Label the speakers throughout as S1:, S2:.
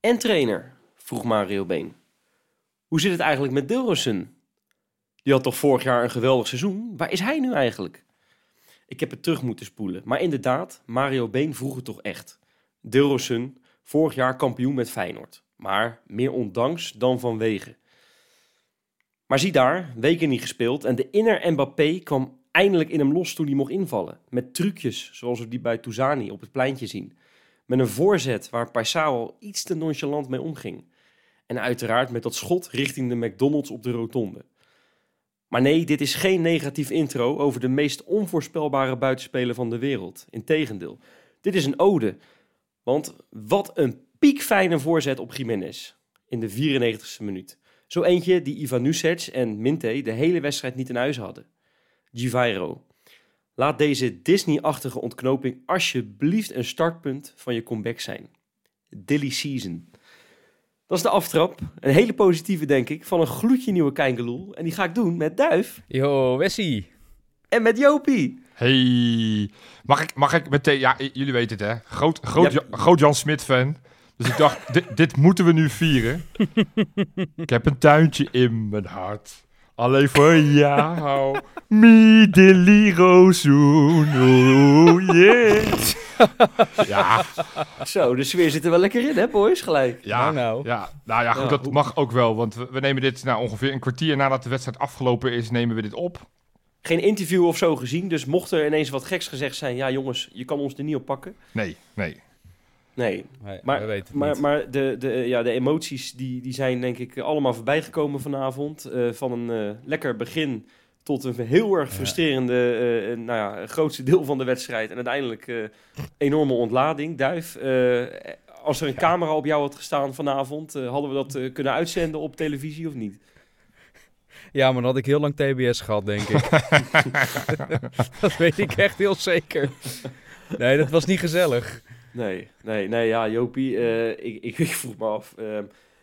S1: En trainer, vroeg Mario Been. Hoe zit het eigenlijk met Dilrosun? Die had toch vorig jaar een geweldig seizoen? Waar is hij nu eigenlijk? Ik heb het terug moeten spoelen. Maar inderdaad, Mario Been vroeg het toch echt. Dilrosun, vorig jaar kampioen met Feyenoord. Maar meer ondanks dan vanwege. Maar zie daar, weken niet gespeeld. En de inner Mbappé kwam eindelijk in hem los toen hij mocht invallen. Met trucjes, zoals we die bij Touzani op het pleintje zien. Met een voorzet waar Paisao iets te nonchalant mee omging. En uiteraard met dat schot richting de McDonald's op de rotonde. Maar nee, dit is geen negatief intro over de meest onvoorspelbare buitenspeler van de wereld. Integendeel, dit is een ode. Want wat een piekfijne voorzet op Jiménez in de 94ste minuut. Zo eentje die Ivan Nusec en Minte de hele wedstrijd niet in huis hadden. Givairo. Laat deze Disney-achtige ontknoping alsjeblieft een startpunt van je comeback zijn. Dilly Season. Dat is de aftrap. Een hele positieve, denk ik, van een gloedje nieuwe Kijngeloel. En die ga ik doen met Duif
S2: Yo, Wessie.
S1: en met Jopie.
S3: Hey, mag ik, mag ik meteen... Ja, jullie weten het hè. Groot, groot,
S1: Ja.
S3: Groot Jan Smit fan. Dus ik dacht, dit, dit moeten we nu vieren. ik heb een tuintje in mijn hart. Alleen voor jou. Mi yeah. ja,
S1: Zo, de sfeer zit er wel lekker in, hè, boys? Gelijk.
S3: ja,
S2: Nou, nou.
S3: ja. Nou ja, goed, dat
S1: hoe-
S3: mag ook wel. Want we, we nemen dit nou, ongeveer een kwartier nadat de wedstrijd afgelopen is, nemen we dit op.
S1: Geen interview of zo gezien, dus mocht er ineens wat geks gezegd zijn... Ja, jongens, je kan ons er niet op pakken.
S3: Nee, nee.
S1: Nee,
S2: Nee,
S1: Maar-
S2: we weten het
S1: Maar,
S2: niet.
S1: maar de, de, ja, de emoties die, die zijn denk ik allemaal voorbijgekomen vanavond. Eh, van een eh, lekker begin tot een heel erg frustrerende, eh, nou ja, grootste deel van de wedstrijd. En uiteindelijk enorme ontlading. Duif, als er een camera op jou had gestaan vanavond, hadden we dat kunnen uitzenden op televisie of niet?
S2: Ja, maar dan had ik heel lang TBS gehad, denk ik. dat weet ik echt heel zeker. Nee, dat was niet gezellig.
S1: Nee, nee, nee, ja, Jopie, eh, ik, ik, ik vroeg me af. eh,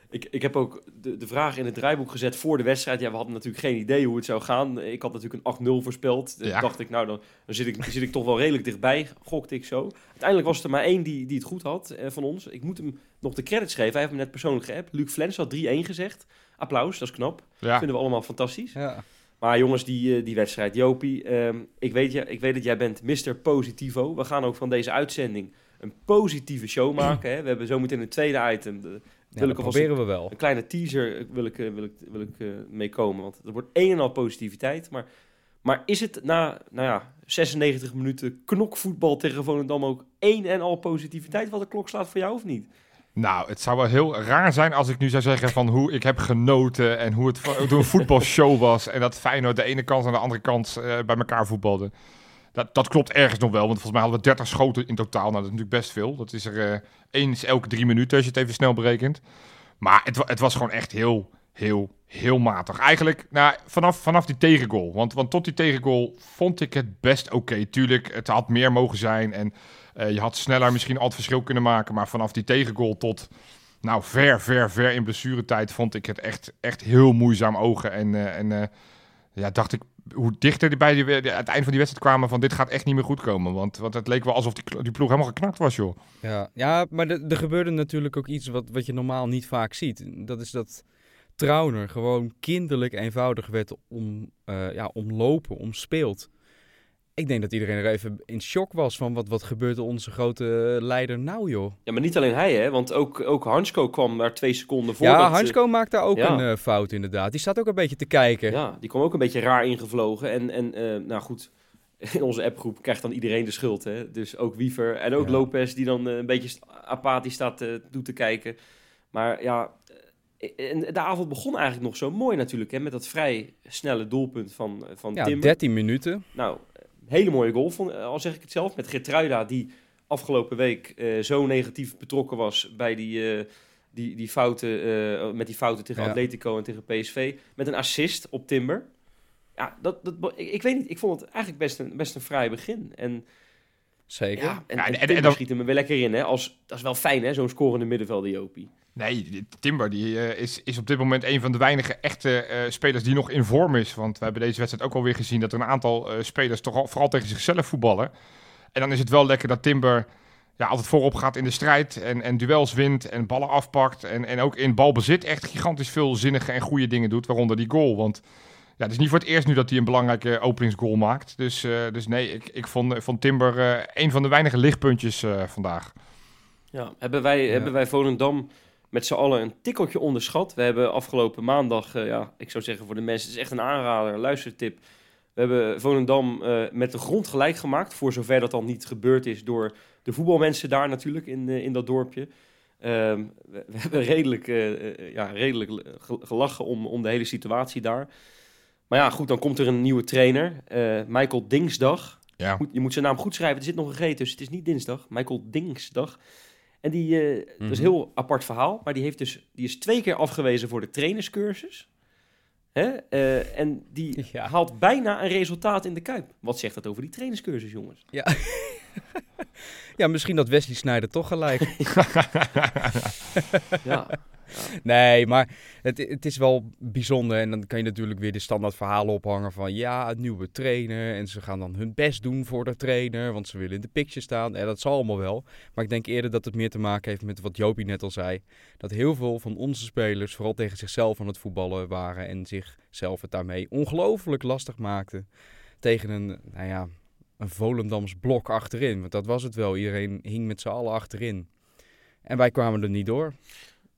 S1: ik, ik heb ook de, de vraag in het draaiboek gezet voor de wedstrijd. Ja, we hadden natuurlijk geen idee hoe het zou gaan. Ik had natuurlijk een 8-0 voorspeld. Dus
S3: Ja.
S1: dacht ik, nou, dan, dan zit, ik, zit ik toch wel redelijk dichtbij, gokte ik zo. Uiteindelijk was er maar één die, die het goed had eh, van ons. Ik moet hem nog de credits geven. Hij heeft me net persoonlijk geappt. Luc Flens had 3-1 gezegd. Applaus, dat is knap.
S3: Ja.
S1: Vinden we allemaal fantastisch.
S2: Ja.
S1: Maar jongens, die, eh, die wedstrijd. Jopie, ehm, ik, weet, je, ik weet dat jij bent Mr. Positivo. We gaan ook van deze uitzending een positieve show maken. Hè? We hebben zometeen een tweede item. De,
S2: Ja,
S1: wil
S2: dat
S1: ik
S2: proberen we wel.
S1: een kleine teaser wil ik, eh, wil ik, wil ik eh, mee komen. Want er wordt een en al positiviteit. Maar, maar is het na nou ja, 96 minuten knokvoetbal tegen Volendam ook één en al positiviteit wat de klok slaat voor jou of niet?
S3: Nou, het zou wel heel raar zijn als ik nu zou zeggen van hoe ik heb genoten en hoe het een voetbalshow was en dat Feyenoord de ene kant en de andere kant eh, bij elkaar voetbalde. Dat, dat klopt ergens nog wel, want volgens mij hadden we 30 schoten in totaal. Nou, dat is natuurlijk best veel. Dat is er eh één is elke drie minuten als je het even snel berekent. Maar het, het was gewoon echt heel, heel, heel matig. Eigenlijk nou, vanaf, vanaf die tegengoal. Want, want tot die tegengoal vond ik het best oké. Tuurlijk, het had meer mogen zijn en eh, je had sneller misschien al het verschil kunnen maken. Maar vanaf die tegengoal tot nou, ver, ver, ver in blessuretijd vond ik het echt, echt heel moeizaam ogen. En, eh, en eh, ja, dacht ik, hoe dichter die bij die, het einde van die wedstrijd kwamen, van dit gaat echt niet meer goed komen. Want, want het leek wel alsof die, die ploeg helemaal geknakt was, joh.
S2: Ja, ja maar er gebeurde natuurlijk ook iets wat, wat je normaal niet vaak ziet. Dat is dat Trauner gewoon kinderlijk eenvoudig werd om, eh, ja, omlopen, omspeeld. Ik denk dat iedereen er even in shock was van wat, wat gebeurde onze grote leider nou, joh.
S1: Ja, maar niet alleen hij, hè? Want ook, ook Hansko kwam daar twee seconden voor.
S2: ja,
S1: eh,
S2: Hansko maakt daar ook
S1: ja.
S2: een eh, fout inderdaad. Die staat ook een beetje te kijken.
S1: Ja, die kwam ook een beetje raar ingevlogen. En, en eh, nou goed, in onze appgroep krijgt dan iedereen de schuld. Hè? Dus ook Wiever en ook
S2: Ja.
S1: Lopez die dan een beetje apathisch staat toe te kijken. Maar ja, en de avond begon eigenlijk nog zo mooi natuurlijk. Hè? Met dat vrij snelle doelpunt van, van
S2: Ja,
S1: Timber.
S2: 13 minuten.
S1: Nou, hele mooie goal, vond, eh, al zeg ik het zelf. Met Gertruida die afgelopen week eh, zo negatief betrokken was bij die, eh, die, die fouten, eh, met die fouten tegen
S2: Ja.
S1: Atletico en tegen PSV. Met een assist op Timber. Ja, dat, dat, ik, ik weet niet, ik vond het eigenlijk best een, best een fraai begin. En,
S2: Zeker.
S1: ja, en,
S3: Ja,
S1: en
S3: en- en
S1: Timber
S3: dan-
S1: schiet hem er weer lekker in. Hè? Als, dat is wel fijn, hè? zo'n scorende middenvelder, Jopie.
S3: Nee, Timber die, eh, is, is op dit moment een van de weinige echte eh, spelers die nog in vorm is. Want we hebben deze wedstrijd ook alweer gezien dat er een aantal eh, spelers toch al, vooral tegen zichzelf voetballen. En dan is het wel lekker dat Timber ja, altijd voorop gaat in de strijd en, en duels wint en ballen afpakt. En, en ook in balbezit echt gigantisch veel zinnige en goede dingen doet, waaronder die goal. Want ja, het is niet voor het eerst nu dat hij een belangrijke openingsgoal maakt. Dus, eh, dus nee, ik, ik vond, vond Timber eh, een van de weinige lichtpuntjes eh, vandaag.
S1: Ja, hebben wij,
S2: Ja.
S1: hebben wij Volendam met z'n allen een tikkeltje onderschat. We hebben afgelopen maandag, eh, ja, ik zou zeggen voor de mensen, het is echt een aanrader, een luistertip. We hebben Volendam eh, met de grond gelijk gemaakt, voor zover dat dan niet gebeurd is door de voetbalmensen daar natuurlijk in, eh, in dat dorpje. Ehm, we, we hebben redelijk, ja, redelijk ge- gelachen om, om de hele situatie daar. Maar ja, goed, dan komt er een nieuwe trainer, Michael Dingsdag.
S3: Ja.
S1: Je moet zijn naam goed schrijven. Er zit nog een G tussen. Het is niet dinsdag. Michael Dingsdag. En die, eh, dat is
S2: Mhm.
S1: een heel apart verhaal. Maar die, heeft dus, die is twee keer afgewezen voor de trainerscursus. Hè? Eh, en die
S2: Ja.
S1: haalt bijna een resultaat in de Kuip. Wat zegt dat over die trainerscursus, jongens?
S2: Ja, misschien dat Wesley Sneijder toch gelijk.
S1: Ja.
S2: Nee, maar het, het is wel bijzonder. En dan kan je natuurlijk weer de standaard verhalen ophangen van... ja, een nieuwe trainer en ze gaan dan hun best doen voor de trainer... want ze willen in de picture staan. En dat zal allemaal wel. Maar ik denk eerder dat het meer te maken heeft met wat Jopie net al zei. Dat heel veel van onze spelers vooral tegen zichzelf aan het voetballen waren... en zichzelf het daarmee ongelooflijk lastig maakten... tegen een, nou ja, een Volendams blok achterin. Want dat was het wel. Iedereen hing met z'n allen achterin. En wij kwamen er niet door.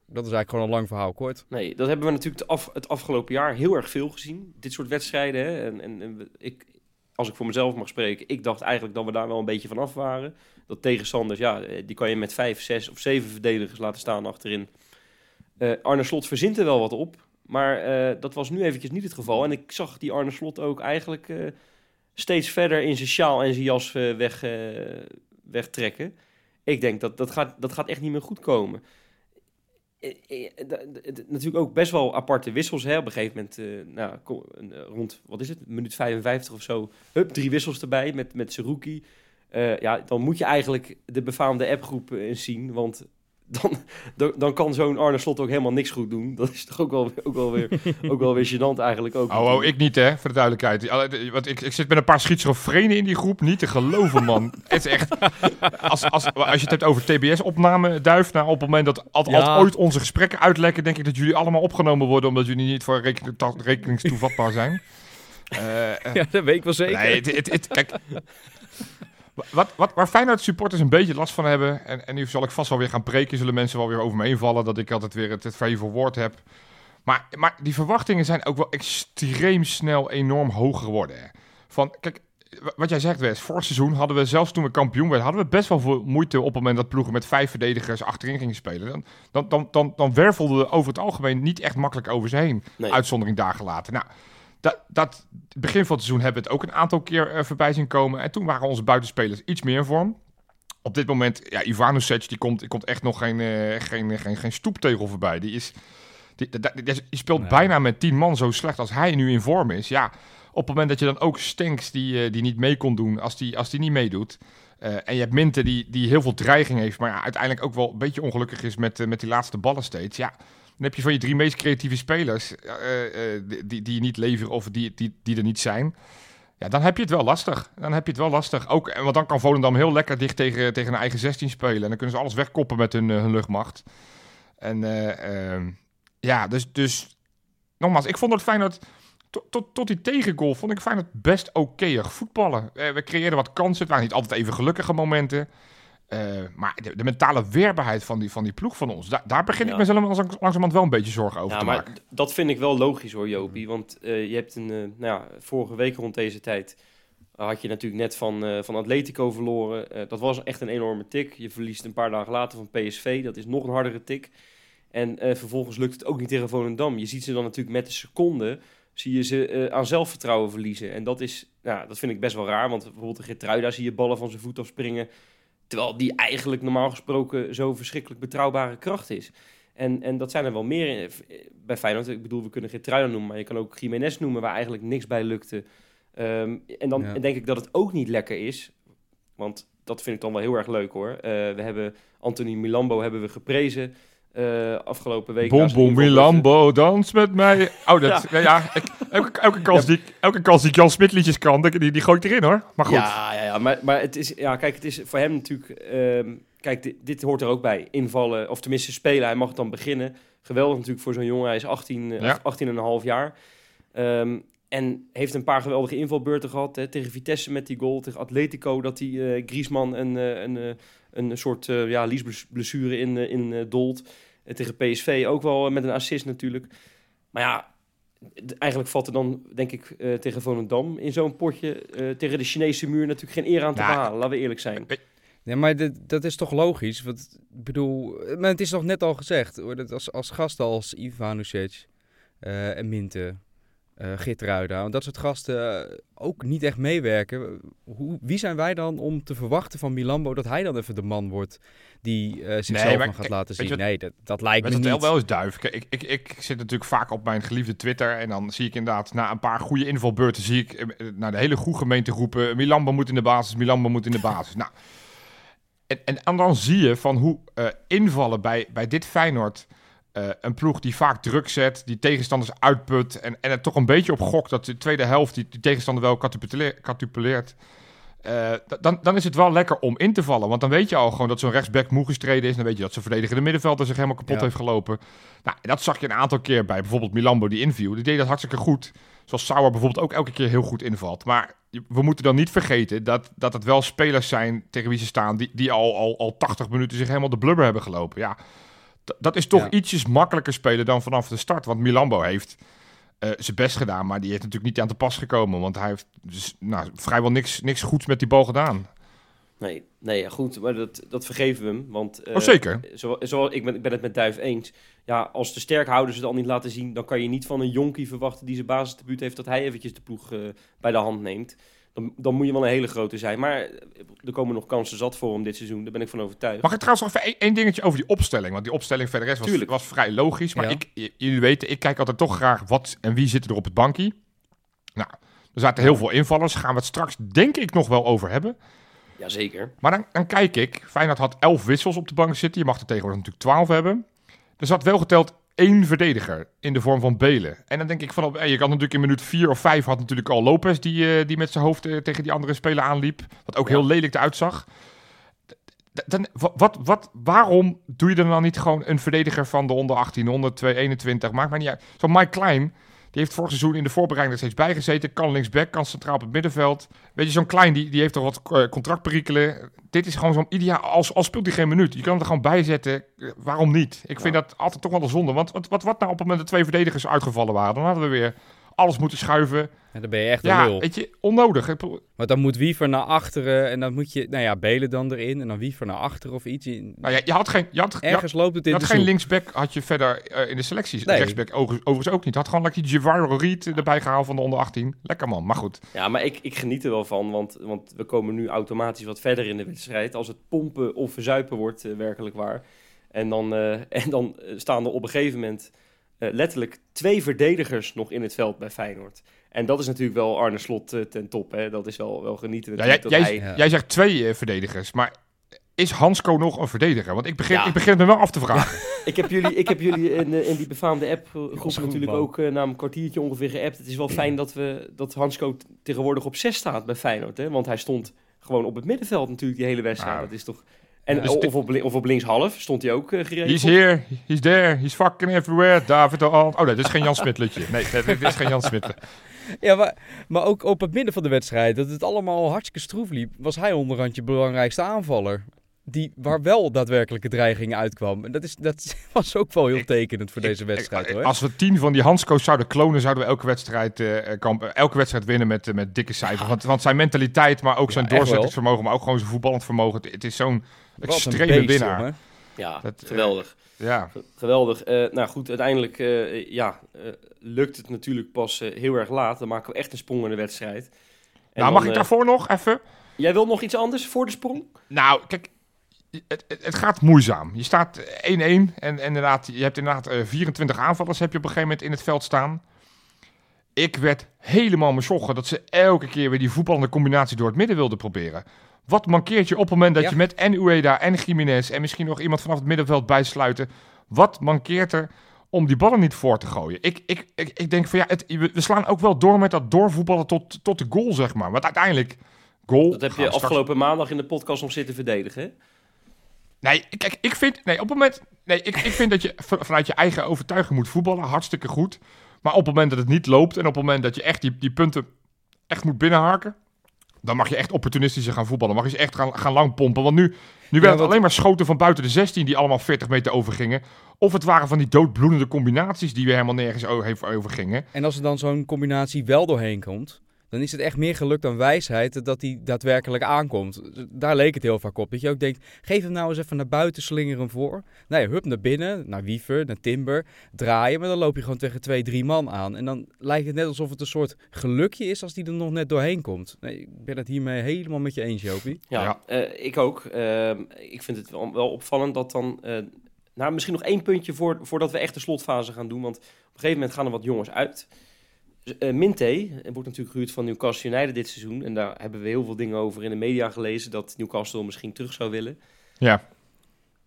S2: Dat is eigenlijk gewoon een lang verhaal kort.
S1: Nee, dat hebben we natuurlijk af, het afgelopen jaar heel erg veel gezien. Dit soort wedstrijden. Hè? En, en, ik, als ik voor mezelf mag spreken, ik dacht eigenlijk dat we daar wel een beetje vanaf waren. Dat tegenstanders, ja, eh, die kan je met vijf, zes of zeven verdedigers laten staan achterin. Eh, Arne Slot verzint er wel wat op. Maar eh, dat was nu eventjes niet het geval. En ik zag die Arne Slot ook eigenlijk steeds verder in zijn sjaal en zijn jas eh, weg, eh, wegtrekken. Ik denk dat dat gaat, dat gaat echt niet meer goed komen. Eh, natuurlijk ook best wel aparte wissels. Hè. Op een gegeven moment, nou, rond, wat is het, minuut 55 of zo. Hup, drie wissels erbij met, met Seruki. Ja, dan moet je eigenlijk de befaamde appgroep zien. Want dan, dan, dan kan zo'n Arne Slot ook helemaal niks goed doen. Dat is toch ook wel, ook wel, weer, ook wel weer gênant eigenlijk ook.
S3: Oh, oh, ik niet hè, voor de duidelijkheid. Want ik, ik zit met een paar schizofrenen in die groep. Niet te geloven, man. het is echt... Als, als, als je het hebt over TBS-opname, Duif... Nou, op het moment dat
S2: Ja.
S3: ooit onze gesprekken uitlekken... denk ik dat jullie allemaal opgenomen worden... omdat jullie niet voor rekening, rekeningstoevatbaar zijn. Eh, eh,
S2: Ja, dat weet ik wel zeker.
S3: Nee, het, het, het- kijk... Wat, wat, waar Feyenoord supporters een beetje last van hebben... En, en nu zal ik vast wel weer gaan preken... zullen mensen wel weer over me invallen... dat ik altijd weer het, het vrije woord heb. Maar, maar die verwachtingen zijn ook wel extreem snel enorm hoog geworden. Hè. Van, kijk, wat jij zegt Wes, vorig seizoen hadden we zelfs toen we kampioen werden... hadden we best wel veel moeite op het moment dat ploegen met vijf verdedigers achterin gingen spelen. Dan, dan, dan, dan, dan wervelden we over het algemeen niet echt makkelijk over ze heen.
S1: Nee.
S3: Uitzondering daar gelaten. Nou, dat, dat begin van het seizoen hebben we het ook een aantal keer eh, voorbij zien komen. En toen waren onze buitenspelers iets meer in vorm. Op dit moment, ja, Ivanovic, die komt, die komt echt nog geen, eh, geen, geen, geen stoeptegel voorbij. Die, is, die, die, speelt
S2: Nee.
S3: bijna met tien man zo slecht als hij nu in vorm is. Ja, op het moment dat je dan ook Stenks, die, eh, die niet mee kon doen, als die, als die niet meedoet. en je hebt Minte, die, die heel veel dreiging heeft, maar ja, uiteindelijk ook wel een beetje ongelukkig is met, met die laatste ballen steeds. Ja, dan heb je van je drie meest creatieve spelers eh, eh, die- die, die je niet leveren of die, die, die er niet zijn. Ja, dan heb je het wel lastig. Dan heb je het wel lastig. Ook, want dan kan Volendam heel lekker dicht tegen, tegen een eigen 16 spelen. En dan kunnen ze alles wegkoppen met hun, eh, hun luchtmacht. En eh, ehm, ja, dus, dus nogmaals, ik vond het fijn dat tot, tot, tot die tegengoal vond ik Feyenoord best okéig voetballen. Eh, we creëerden wat kansen. Het waren niet altijd even gelukkige momenten. Eh, maar de, de mentale weerbaarheid van die, van die ploeg van ons, daar, daar begin
S1: Ja.
S3: ik mezelf langs- langzamerhand wel een beetje zorgen over
S1: Ja,
S3: te
S1: maar
S3: maken.
S1: dat vind ik wel logisch hoor, Jopie. Want eh, je hebt een, eh, nou ja, vorige week rond deze tijd had je natuurlijk net van, van Atletico verloren. Dat was echt een enorme tik. Je verliest een paar dagen later van PSV. Dat is nog een hardere tik. En vervolgens lukt het ook niet tegen Volendam. Je ziet ze dan natuurlijk met de seconde, zie je ze aan zelfvertrouwen verliezen. En dat is, nou, dat vind ik best wel raar. Want bijvoorbeeld de Gertruida zie je ballen van zijn voet afspringen. Terwijl die eigenlijk normaal gesproken zo verschrikkelijk betrouwbare kracht is. En, en dat zijn er wel meer in- bij Feyenoord. Ik bedoel, we kunnen Geertruiden noemen, maar je kan ook Jiménez noemen... waar eigenlijk niks bij lukte. Ehm, en dan
S2: Ja.
S1: denk ik dat het ook niet lekker is. Want dat vind ik dan wel heel erg leuk hoor. Eh, we hebben Anthony Milambo hebben we geprezen eh, afgelopen week.
S3: Bom bom. Milambo, dans met mij. Oh, dat, ja. ja ik, elke, elke, kans die, elke kans die Jan Smit liedjes kan, die, die, die gooi ik erin hoor. Maar goed.
S1: Ja, ja, ja maar, maar het is, ja, kijk, het is voor hem natuurlijk. ehm, kijk, dit, dit hoort er ook bij. Invallen, of tenminste spelen. Hij mag dan beginnen. Geweldig natuurlijk voor zo'n jongen. Hij is 18, eh,
S3: Ja.
S1: 18 en een half jaar. Ehm, en heeft een paar geweldige invalbeurten gehad. Hè, tegen Vitesse met die goal. Tegen Atletico dat hij eh Griezmann een, een, eh, een soort eh ja, liesblessure in, in dolt. Eh, tegen PSV ook wel eh, met een assist natuurlijk. Maar ja, eigenlijk valt er dan, denk ik, eh, tegen Volendam in zo'n potje... tegen de Chinese muur natuurlijk geen eer aan te
S3: Nou,
S1: behalen. Laten we eerlijk zijn.
S2: Nee, maar dit, dat is toch logisch? Want, ik bedoel, maar het is toch net al gezegd, hoor, dat als, als gasten als Ivanovic eh en Minte, eh Gitruida, want dat soort gasten eh, ook niet echt meewerken. Hoe, wie zijn wij dan om te verwachten van Milambo dat hij dan even de man wordt die eh, zichzelf
S3: maar
S2: nog gaat
S3: kijk,
S2: laten zien? Nee, dat, dat lijkt me niet.
S3: wel wel eens duif. Kijk, Ik, ik, ik zit natuurlijk vaak op mijn geliefde Twitter. En dan zie ik inderdaad na een paar goede invalbeurten... zie ik naar de hele goede gemeente roepen... Milambo moet in de basis, Milambo moet in de basis. Nou, en, en, en dan zie je van hoe invallen bij, bij dit Feyenoord... eh, een ploeg die vaak druk zet, die tegenstanders uitput... en, en het toch een beetje op gok dat de tweede helft die, die tegenstander wel catupuleert... catupuleert eh, dan, dan is het wel lekker om in te vallen. Want dan weet je al gewoon dat zo'n rechtsback moe gestreden is. Dan weet je dat zijn verdedigende middenvelder zich helemaal kapot
S2: Ja.
S3: heeft gelopen. Nou, dat zag je een aantal keer bij bijvoorbeeld Milambo die inviel. Die deed dat hartstikke goed. Zoals Sauer bijvoorbeeld ook elke keer heel goed invalt. Maar we moeten dan niet vergeten dat, dat het wel spelers zijn tegen wie ze staan... die, die al, al, al 80 minuten zich helemaal de blubber hebben gelopen. Ja, dat is toch
S2: Ja.
S3: ietsjes makkelijker spelen dan vanaf de start. Want Milambo heeft eh, zijn best gedaan, maar die heeft natuurlijk niet aan te pas gekomen. Want hij heeft dus, nou, vrijwel niks, niks goeds met die bal gedaan.
S1: Nee, nee ja, goed, maar dat, dat vergeven we hem. Want, eh,
S3: Oh, zeker.
S1: Zo, zo, ik, ben, ik ben het met Duif eens. Ja, als de sterkhouders het al niet laten zien... dan kan je niet van een jonkie verwachten die zijn basisdebuut heeft... dat hij eventjes de ploeg eh, bij de hand neemt. Dan, dan moet je wel een hele grote zijn. Maar eh, er komen nog kansen zat voor hem dit seizoen. Daar ben ik van overtuigd.
S3: Mag ik trouwens nog even één, dingetje over die opstelling? Want die opstelling verder rest was,
S1: Tuurlijk.
S3: was vrij logisch. Maar
S2: Ja.
S3: ik, jullie weten, ik kijk altijd toch graag wat en wie zitten er op het bankje. Nou, er zaten heel veel invallers. Gaan we het straks denk ik nog wel over hebben.
S1: Jazeker.
S3: Maar dan, dan kijk ik. Feyenoord had elf wissels op de bank zitten. Je mag er tegenwoordig natuurlijk twaalf hebben. Er zat wel geteld één verdediger in de vorm van Belen. En dan denk ik van, eh, je kan natuurlijk in minuut vier of vijf had natuurlijk al Lopez die, eh, die met zijn hoofd eh, tegen die andere speler aanliep. Wat ook
S1: Ja.
S3: heel lelijk eruit zag. Dan, wa- wat, wat, waarom doe je er dan niet gewoon een verdediger van de onder 18, onder 2, 21? Maakt mij niet uit. Zo Mike Klein, die heeft vorig seizoen in de voorbereiding er steeds bijgezeten. Kan linksback, kan centraal op het middenveld. Weet je, zo'n Klein, die, die heeft toch wat eh, contractperikelen. Dit is gewoon zo'n ideaal, als, als speelt hij geen minuut. Je kan het er gewoon bij zetten. Eh, waarom niet? Ik vind dat altijd toch wel een zonde. Want wat, wat, wat nou op het moment dat twee verdedigers uitgevallen waren? Dan hadden we weer alles moeten schuiven.
S2: En dan ben je echt een
S3: Ja,
S2: lul.
S3: weet je, onnodig.
S2: Want dan moet Wiever naar achteren en dan moet je, nou ja, Belen dan erin en dan Wiever naar achteren of iets.
S3: Nou ja, je had geen, je had, je had-
S2: Ergens loopt het
S3: je
S2: in
S3: had
S2: de
S3: geen linksback, had je verder eh, in de selecties.
S2: Nee.
S3: Rechtsback overigens, overigens ook niet. Had gewoon lekker die Javaro Reed erbij gehaald van de onder 18. Lekker man, maar goed.
S1: Ja, maar ik, ik geniet er wel van, want, want we komen nu automatisch wat verder in de wedstrijd. Als het pompen of verzuipen wordt, eh, werkelijk waar. En dan, eh, en dan staan er op een gegeven moment eh, letterlijk twee verdedigers nog in het veld bij Feyenoord. En dat is natuurlijk wel Arne Slot eh, ten top. Hè? Dat is wel, wel genieten.
S3: Ja, jij, jij,
S1: hij-
S2: Ja.
S3: jij zegt twee eh, verdedigers, maar is Hansco nog een verdediger? Want ik begin,
S1: Ja.
S3: ik begin het me wel af te vragen.
S1: Ik heb jullie, ik heb jullie in, in die befaamde app groep natuurlijk
S2: man.
S1: ook na een kwartiertje ongeveer geappt. Het is wel fijn dat, we, dat Hansco tegenwoordig op 6 staat bij Feyenoord. Hè? Want hij stond gewoon op het middenveld natuurlijk die hele wedstrijd.
S3: Nou,
S1: dat is toch... En,
S3: dus
S1: of, op, of op linkshalf stond hij ook eh, geregeld.
S3: He's here, he's there, he's fucking everywhere. David al. Oh nee, dit is geen Jan Smit liedje. Nee, dit, dit is geen Jan Smit.
S2: Ja, maar, maar ook op het midden van de wedstrijd, dat het allemaal hartstikke stroef liep, was hij onderhand je belangrijkste aanvaller. Die, waar wel daadwerkelijke dreiging uitkwam. En dat, is, dat was ook wel heel
S3: Ik-
S2: tekenend voor deze wedstrijd
S3: ik-
S2: hoor.
S3: Als we tien van die Hansco's zouden klonen, zouden we elke wedstrijd, eh, kamp, eh, elke wedstrijd winnen met, eh, met dikke cijfers. Want, want zijn mentaliteit, maar ook zijn doorzettingsvermogen, maar ook gewoon zijn voetballend vermogen. Het, het is zo'n extreme
S2: beest,
S3: winnaar.
S2: jongen.
S1: Ja,
S3: Dat,
S1: geweldig.
S3: Ja.
S1: Ge- Geweldig. Eh, nou goed, uiteindelijk eh, ja, eh, lukt het natuurlijk pas heel erg laat. Dan maken we echt een sprong in de wedstrijd. En
S3: nou, mag ik daarvoor nog even?
S1: Jij wil nog iets anders voor de sprong?
S3: Nou, kijk, het, het, het gaat moeizaam. Je staat 1-1 en, en inderdaad, je hebt inderdaad eh, 24 aanvallers heb je op een gegeven moment in het veld staan. Ik werd helemaal mesoggen dat ze elke keer weer die voetballende combinatie door het midden wilden proberen. Wat mankeert je op het moment dat
S2: Ja.
S3: je met en Ueda en Jiménez en misschien nog iemand vanaf het middenveld bijsluiten. Wat mankeert er om die ballen niet voor te gooien? Ik, ik, ik, ik denk van ja, het, we slaan ook wel door met dat doorvoetballen tot, tot de goal, zeg maar. Want uiteindelijk, goal.
S1: Dat heb je
S3: straks-
S1: afgelopen maandag in de podcast nog zitten verdedigen. hè?
S3: Nee, kijk, ik vind, nee, op het moment, nee, ik, ik vind dat je vanuit je eigen overtuiging moet voetballen, hartstikke goed. Maar op het moment dat het niet loopt en op het moment dat je echt die, die punten echt moet binnenharken, dan mag je echt opportunistischer gaan voetballen. Dan mag je echt gaan, gaan lang pompen. Want nu, nu werden het alleen maar schoten van buiten de 16 die allemaal 40 meter overgingen. Of het waren van die doodbloedende combinaties die weer helemaal nergens overgingen.
S2: En als er dan zo'n combinatie wel doorheen komt, dan is het echt meer geluk dan wijsheid dat die daadwerkelijk aankomt. Daar leek het heel vaak op. Dat je ook denkt, geef hem nou eens even naar buiten, slinger hem voor. Nee, hup naar binnen, naar Wiever, naar Timber, draaien. Maar dan loop je gewoon tegen twee, drie man aan. En dan lijkt het net alsof het een soort gelukje is als die er nog net doorheen komt. Nee, ik ben het hiermee helemaal met je eens, Jopie.
S1: Ja,
S3: Ja.
S1: eh, ik ook. Ehm, ik vind het wel, wel opvallend dat dan... eh, nou, misschien nog één puntje voor, voordat we echt de slotfase gaan doen. Want op een gegeven moment gaan er wat jongens uit. Dus, eh, Minte wordt natuurlijk gehuurd van Newcastle United dit seizoen. En daar hebben we heel veel dingen over in de media gelezen... dat Newcastle misschien terug zou willen.
S3: Ja,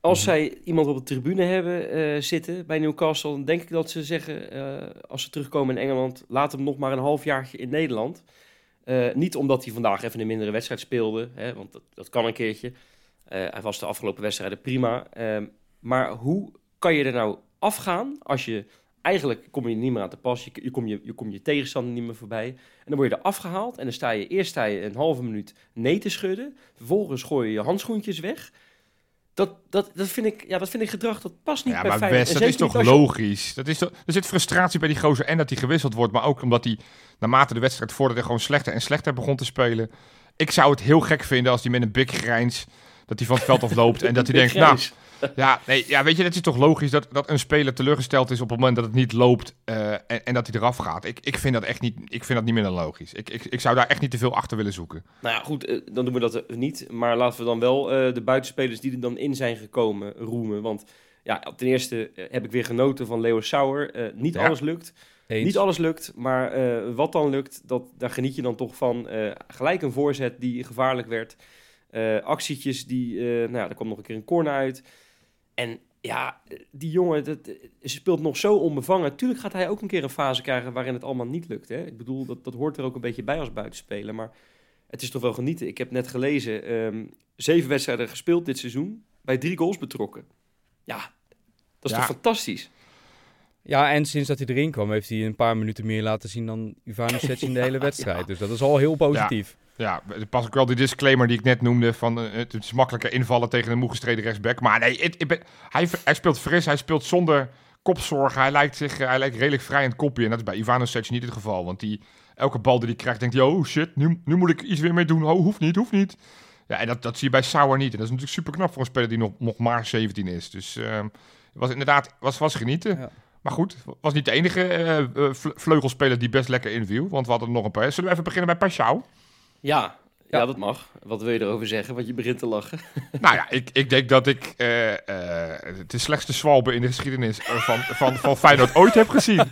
S1: Als zij iemand op de tribune hebben eh, zitten bij Newcastle... dan denk ik dat ze zeggen, eh, als ze terugkomen in Engeland... laat hem nog maar een halfjaartje in Nederland... Niet omdat hij vandaag even een mindere wedstrijd speelde, hè, want dat, dat kan een keertje. Hij was de afgelopen wedstrijden prima. Ehm, maar hoe kan je er nou afgaan als je... Eigenlijk kom je niet meer aan te pas, je, je komt je, je, kom je tegenstander niet meer voorbij. En dan word je er afgehaald en dan sta je eerst sta je een halve minuut nee te schudden. Vervolgens gooi je je handschoentjes weg. Dat, dat, dat, vind ik, ja, dat vind ik gedrag, dat past niet
S3: ja
S1: bij
S3: maar
S1: Feyenoord.
S3: Dat is toch
S1: je-
S3: logisch? Dat is toch, er zit frustratie bij die gozer en dat hij gewisseld wordt. Maar ook omdat hij naarmate de wedstrijd vorderde gewoon slechter en slechter begon te spelen. Ik zou het heel gek vinden als hij met een big grijns... dat hij van het veld afloopt en dat hij denkt... nou. Ja, nee, ja, weet je, het is toch logisch dat, dat een speler teleurgesteld is op het moment dat het niet loopt eh, en, en dat hij eraf gaat. Ik, ik vind dat echt niet, ik vind dat niet meer dan logisch. Ik, ik, ik zou daar echt niet te veel achter willen zoeken.
S1: Nou ja, goed, eh, dan doen we dat niet. Maar laten we dan wel eh, de buitenspelers die er dan in zijn gekomen roemen. Want ja, ten eerste heb ik weer genoten van Leo Sauer. Eh, niet
S3: Ja.
S1: alles lukt.
S2: Eens.
S1: Niet alles lukt, maar eh, wat dan lukt, dat, daar geniet je dan toch van. Eh, gelijk een voorzet die gevaarlijk werd. Eh, actietjes die, eh, nou ja, er kwam nog een keer een corner uit. En ja, die jongen, dat, ze speelt nog zo onbevangen. Tuurlijk gaat hij ook een keer een fase krijgen waarin het allemaal niet lukt. Hè? Ik bedoel, dat, dat hoort er ook een beetje bij als buitenspeler. Maar het is toch wel genieten. Ik heb net gelezen, ehm, zeven wedstrijden gespeeld dit seizoen. Bij drie goals betrokken. Ja, dat is
S3: Ja.
S1: toch fantastisch?
S2: Ja, en sinds dat hij erin kwam, heeft hij een paar minuten meer laten zien dan Ivanovic in de hele wedstrijd. Dus dat is al heel positief.
S3: Ja, pas ook wel die disclaimer die ik net noemde van eh, het is makkelijker invallen tegen een moe gestreden rechtsback. Maar nee, hij, hij speelt fris, hij speelt zonder kopzorgen. Hij lijkt, zich, eh, hij lijkt redelijk vrij in het kopje en dat is bij Ivanovic niet het geval. Want die, elke bal die hij krijgt, denkt hij, oh shit, nu, nu moet ik iets weer mee doen. Oh, hoeft niet, hoeft niet. Ja, en dat, dat zie je bij Sauer niet. En dat is natuurlijk super knap voor een speler die nog, nog maar 17 is. Dus ehm, het was inderdaad, was, was genieten.
S2: Ja.
S3: Maar goed, was niet de enige eh, vle- vleugelspeler die best lekker inviel. Want we hadden er nog een paar. Zullen we even beginnen bij Pashao?
S1: Ja, ja.
S2: Ja.
S1: dat mag. Wat wil je erover zeggen? Want je begint te lachen.
S3: nou ja, ik, ik denk dat ik eh, eh, de slechtste zwalbe in de geschiedenis eh, van, van, van Feyenoord ooit heb gezien.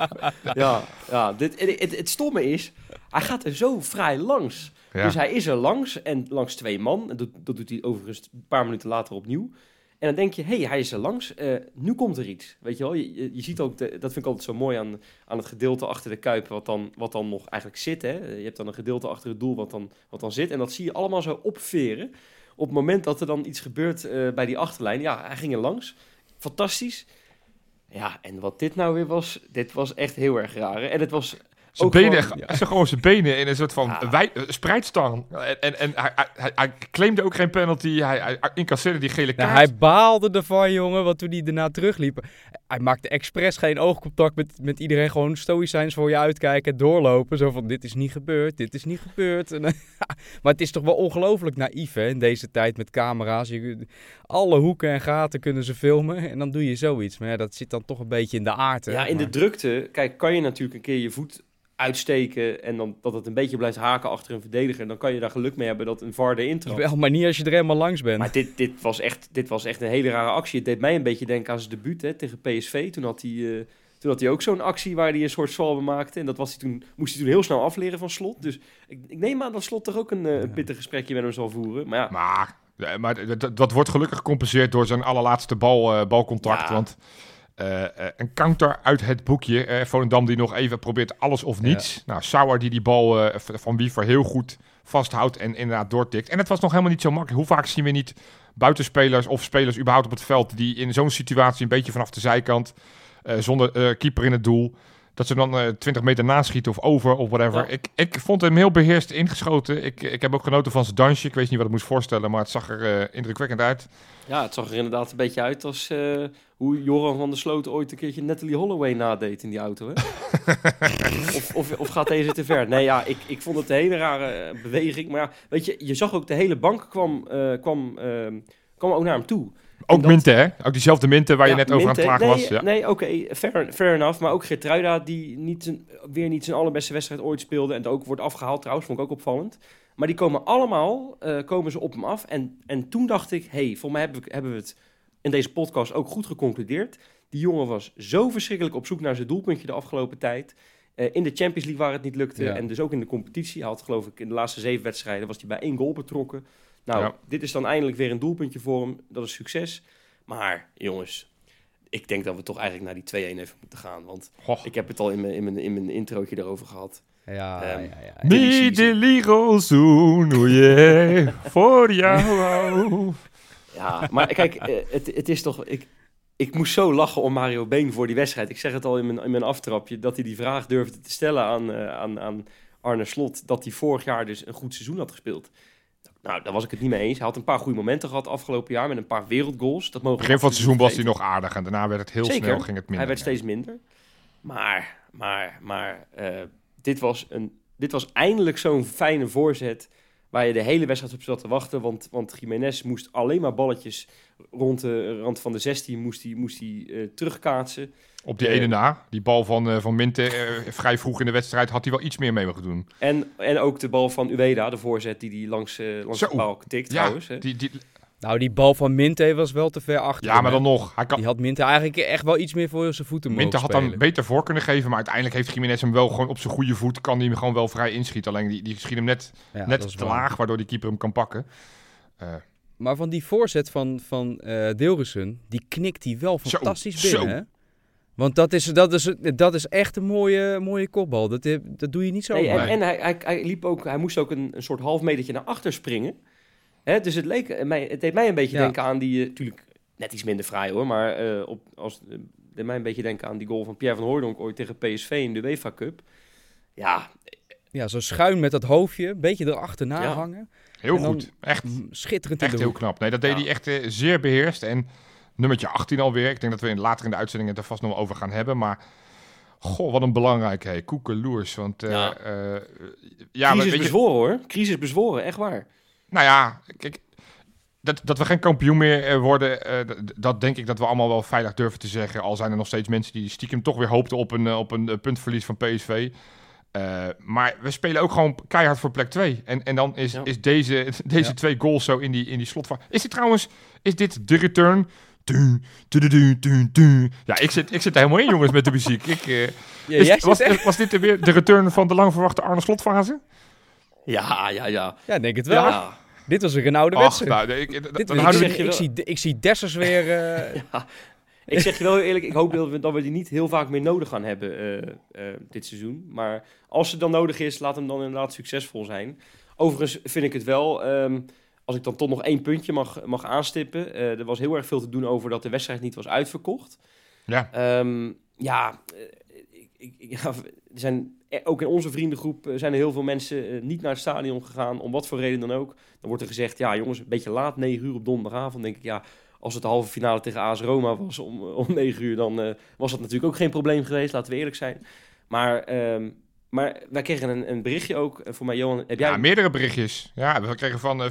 S1: ja, ja dit, het, het, het stomme is, hij gaat er zo vrij langs.
S3: Ja.
S1: Dus hij is er langs en langs twee man. En dat, dat doet hij overigens een paar minuten later opnieuw. En dan denk je, hé, hey, hij is er langs. Eh, nu komt er iets. Weet je wel, je, je, ziet ook, dat vind ik altijd zo mooi aan, aan het gedeelte achter de kuip, wat dan, wat dan nog eigenlijk zit. Hè? Je hebt dan een gedeelte achter het doel wat dan, wat dan zit. En dat zie je allemaal zo opveren. Op het moment dat er dan iets gebeurt eh, bij die achterlijn. Ja, hij ging er langs. Fantastisch. Ja, en wat dit nou weer was, dit was echt heel erg raar. En het was
S3: Zijn benen,
S1: gewoon-
S3: hij zag gewoon zijn benen in een soort van
S1: Ja.
S3: wij, eh, spreidstang. En, en, en hij, hij, hij, hij claimde ook geen penalty. Hij, hij incasseerde die gele
S2: Nou,
S3: kaart.
S2: hij baalde ervan, jongen, want toen hij daarna terugliep. Hij maakte expres geen oogcontact met, met iedereen. Gewoon stoïcijns voor je uitkijken en doorlopen. Zo van, dit is niet gebeurd, dit is niet gebeurd. En, maar het is toch wel ongelooflijk naïef, hè, in deze tijd met camera's. Je, alle hoeken en gaten kunnen ze filmen en dan doe je zoiets. Maar ja, dat zit dan toch een beetje in de aard, hè.
S1: Ja, in de drukte, kijk, kan je natuurlijk een keer je voet uitsteken en dan, dat het een beetje blijft haken achter een verdediger, dan kan je daar geluk mee hebben dat een VAR erin trapt.
S2: Wel, maar niet als je er helemaal langs bent.
S1: Maar dit, dit, was echt, dit was echt een hele rare actie. Het deed mij een beetje denken aan zijn debuut hè, tegen PSV. Toen had hij, eh, toen had hij ook zo'n actie waar hij een soort zwalbe maakte. En dat was hij toen, moest hij toen heel snel afleren van Slot. Dus ik, ik neem aan dat Slot toch ook een, eh, een pittig gesprekje met hem zal voeren. Maar ja,
S3: Maar, eh, maar dat, dat wordt gelukkig gecompenseerd door zijn allerlaatste bal, eh, balcontact.
S1: Ja.
S3: Want eh, eh, een counter uit het boekje. eh Volendam die nog even probeert alles of niets. Nou, Sauer die die bal v- van Wiever heel goed vasthoudt en inderdaad doortikt. En het was nog helemaal niet zo makkelijk. Hoe vaak zien we niet buitenspelers of spelers überhaupt op het veld... die in zo'n situatie een beetje vanaf de zijkant, zonder keeper in het doel... Dat ze dan eh 20 meter naschieten of over of whatever.
S1: Ja.
S3: Ik, ik vond hem heel beheerst ingeschoten. Ik, ik heb ook genoten van zijn dansje. Ik weet niet wat ik moest voorstellen, maar het zag er eh, indrukwekkend uit.
S1: ja, het zag er inderdaad een beetje uit als eh, hoe Joran van der Sloot ooit een keertje Natalie Holloway nadeed in die auto. Hè? of, of, of gaat deze te ver? Nee, ja, ik, ik vond het een hele rare beweging. Maar ja, weet je, je zag ook de hele bank kwam, kwam, kwam ook naar hem toe.
S3: Ook
S1: dat-
S3: Minte, hè? Ook diezelfde Minte waar je net over aan het klagen
S1: nee,
S3: was. Ja.
S1: Nee, oké, fair, fair enough. Maar ook Gertruida, die niet weer niet zijn allerbeste wedstrijd ooit speelde. En ook wordt afgehaald trouwens, vond ik ook opvallend. Maar die komen allemaal eh, komen ze op hem af. En, en toen dacht ik, hey, voor mij hebben we, hebben we het in deze podcast ook goed geconcludeerd. Die jongen was zo verschrikkelijk op zoek naar zijn doelpuntje de afgelopen tijd. Eh, in de Champions League waar het niet lukte.
S2: Ja.
S1: En dus ook in de competitie. Hij had geloof ik in de laatste zeven wedstrijden was hij bij één goal betrokken. Nou,
S3: Ja.
S1: dit is dan eindelijk weer een doelpuntje voor hem. Dat is succes. Maar jongens, ik denk dat we toch eigenlijk naar die 2-1 even moeten gaan. Want
S3: Goh.
S1: ik heb het al in mijn, in mijn, in mijn introotje erover gehad.
S2: Ja,
S1: Ehm,
S2: ja, ja.
S3: Mi deligo zoen, oei, voor jou.
S1: Ja, maar kijk, eh, het, het is toch... Ik, ik moest zo lachen om Mario Been voor die wedstrijd. Ik zeg het al in mijn, in mijn aftrapje, dat hij die vraag durfde te stellen aan, eh, aan, aan Arne Slot. Dat hij vorig jaar dus een goed seizoen had gespeeld. Nou, daar was ik het niet mee eens. Hij had een paar goede momenten gehad afgelopen jaar met een paar wereldgoals. Dat mogen
S3: Begin van het seizoen was hij nog aardig en daarna werd het heel
S1: Zeker.
S3: snel, ging het minder.
S1: Hij werd steeds minder. Maar, maar, maar eh, dit, was een, dit was eindelijk zo'n fijne voorzet waar je de hele wedstrijd op zat te wachten. Want, want Jiménez moest alleen maar balletjes rond de rand van de 16 moest hij, moest hij, eh, terugkaatsen.
S3: Op die ene na, die bal van, eh, van Minte, eh, vrij vroeg in de wedstrijd, had hij wel iets meer mee mogen doen.
S1: En, en ook de bal van Ueda, de voorzet die hij langs, eh, langs
S3: Zo.
S1: de paal tikt
S3: Ja,
S1: trouwens. Hè.
S3: die, die,
S2: Nou, die bal van Minte was wel te ver achter.
S3: ja
S2: hem,
S3: maar
S2: hè.
S3: dan nog. Hij kan,
S2: Die had Minte eigenlijk echt wel iets meer voor zijn voeten mogen
S3: Minte had
S2: spelen.
S3: dan beter voor kunnen geven, maar uiteindelijk heeft Jiménez hem wel gewoon op zijn goede voet, kan hij hem gewoon wel vrij inschieten. Alleen die, die schiet hem net,
S2: Ja,
S3: net te
S2: waar.
S3: laag, waardoor die keeper hem kan pakken. Eh,
S2: Maar van die voorzet van, van eh Deelrussen, die knikt hij wel
S3: Zo,
S2: fantastisch
S3: zo.
S2: binnen. Hè? Want dat is, dat, is, dat is echt een mooie, mooie kopbal. Dat, dat doe je niet zo.
S1: Nee, en en hij, hij, hij, liep ook, hij moest ook een, een soort half metertje naar achter springen. Hè, dus het, leek, eh, mij, het deed mij een beetje
S2: Ja.
S1: denken aan die... Natuurlijk net iets minder fraai hoor, maar eh, op, als, eh, deed mij een beetje denken aan die goal van Pierre van Hooydonk ooit tegen PSV in de UEFA Cup. Ja,
S2: Ja, zo schuin met dat hoofdje, een beetje erachterna
S1: Ja.
S2: hangen.
S3: heel goed, echt,
S2: Schitterend in
S3: echt
S2: de
S3: heel
S2: hoek.
S3: knap. Nee, dat deed
S1: Ja.
S3: hij echt eh, zeer beheerst. En nummertje 18 alweer. Ik denk dat we in, later in de uitzending het er vast nog over gaan hebben, maar... Goh, wat een belangrijk, hé. Koekeloers. Want uh,
S1: Ja.
S3: ja, ja maar
S1: crisis
S3: weet je,
S1: bezworen hoor. Crisis bezworen, echt waar.
S3: Nou ja, kijk, dat, dat we geen kampioen meer eh, worden, eh, dat denk ik dat we allemaal wel veilig durven te zeggen. Al zijn er nog steeds mensen die stiekem toch weer hoopten op een, eh, op een eh, puntverlies van PSV. Eh, maar we spelen ook gewoon keihard voor plek 2. En, en dan is,
S1: Ja.
S3: is deze, deze
S2: Ja.
S3: twee goals zo in die, in die slotfase. Is dit trouwens, is dit de return? Du, du, du. Ja, ik zit, ik zit er helemaal in, jongens, met de muziek. Ik, eh,
S2: Ja,
S3: is- was,
S2: echt-
S3: was dit er weer de return van de lang verwachte Arne slotfase?
S1: Ja, ja, ja.
S2: Ja, ik denk het wel.
S1: Ja,
S2: Dit was een
S3: Ach,
S2: wedstrijd.
S3: nou, nee, ik,
S2: Dit
S3: dan
S2: ik,
S1: zeg
S2: zie, ik, zie, ik zie Dessers weer... eh,
S1: ja. Ik zeg je wel heel eerlijk, ik hoop dat we, dat we die niet heel vaak meer nodig gaan hebben eh, dit seizoen. Maar als het dan nodig is, laat hem dan inderdaad succesvol zijn. Overigens vind ik het wel, ehm, als ik dan toch nog één puntje mag, mag aanstippen. eh, er was heel erg veel te doen over dat de wedstrijd niet was uitverkocht.
S3: Ja.
S1: Ehm, ja, eh, ik, ik, ik- ja, er zijn, eh, ook in onze vriendengroep eh, zijn er heel veel mensen niet naar het stadion gegaan, om wat voor reden dan ook. Dan wordt er gezegd, ja jongens, een beetje laat, 9 uur op donderdagavond. denk ik, ja, als het de halve finale tegen AS Roma was om, om 9 uur, dan was dat natuurlijk ook geen probleem geweest, laten we eerlijk zijn. Maar, ehm, maar wij kregen een, een berichtje ook, voor mij Johan, heb jij...
S3: Ja, meerdere berichtjes. Ja, we kregen van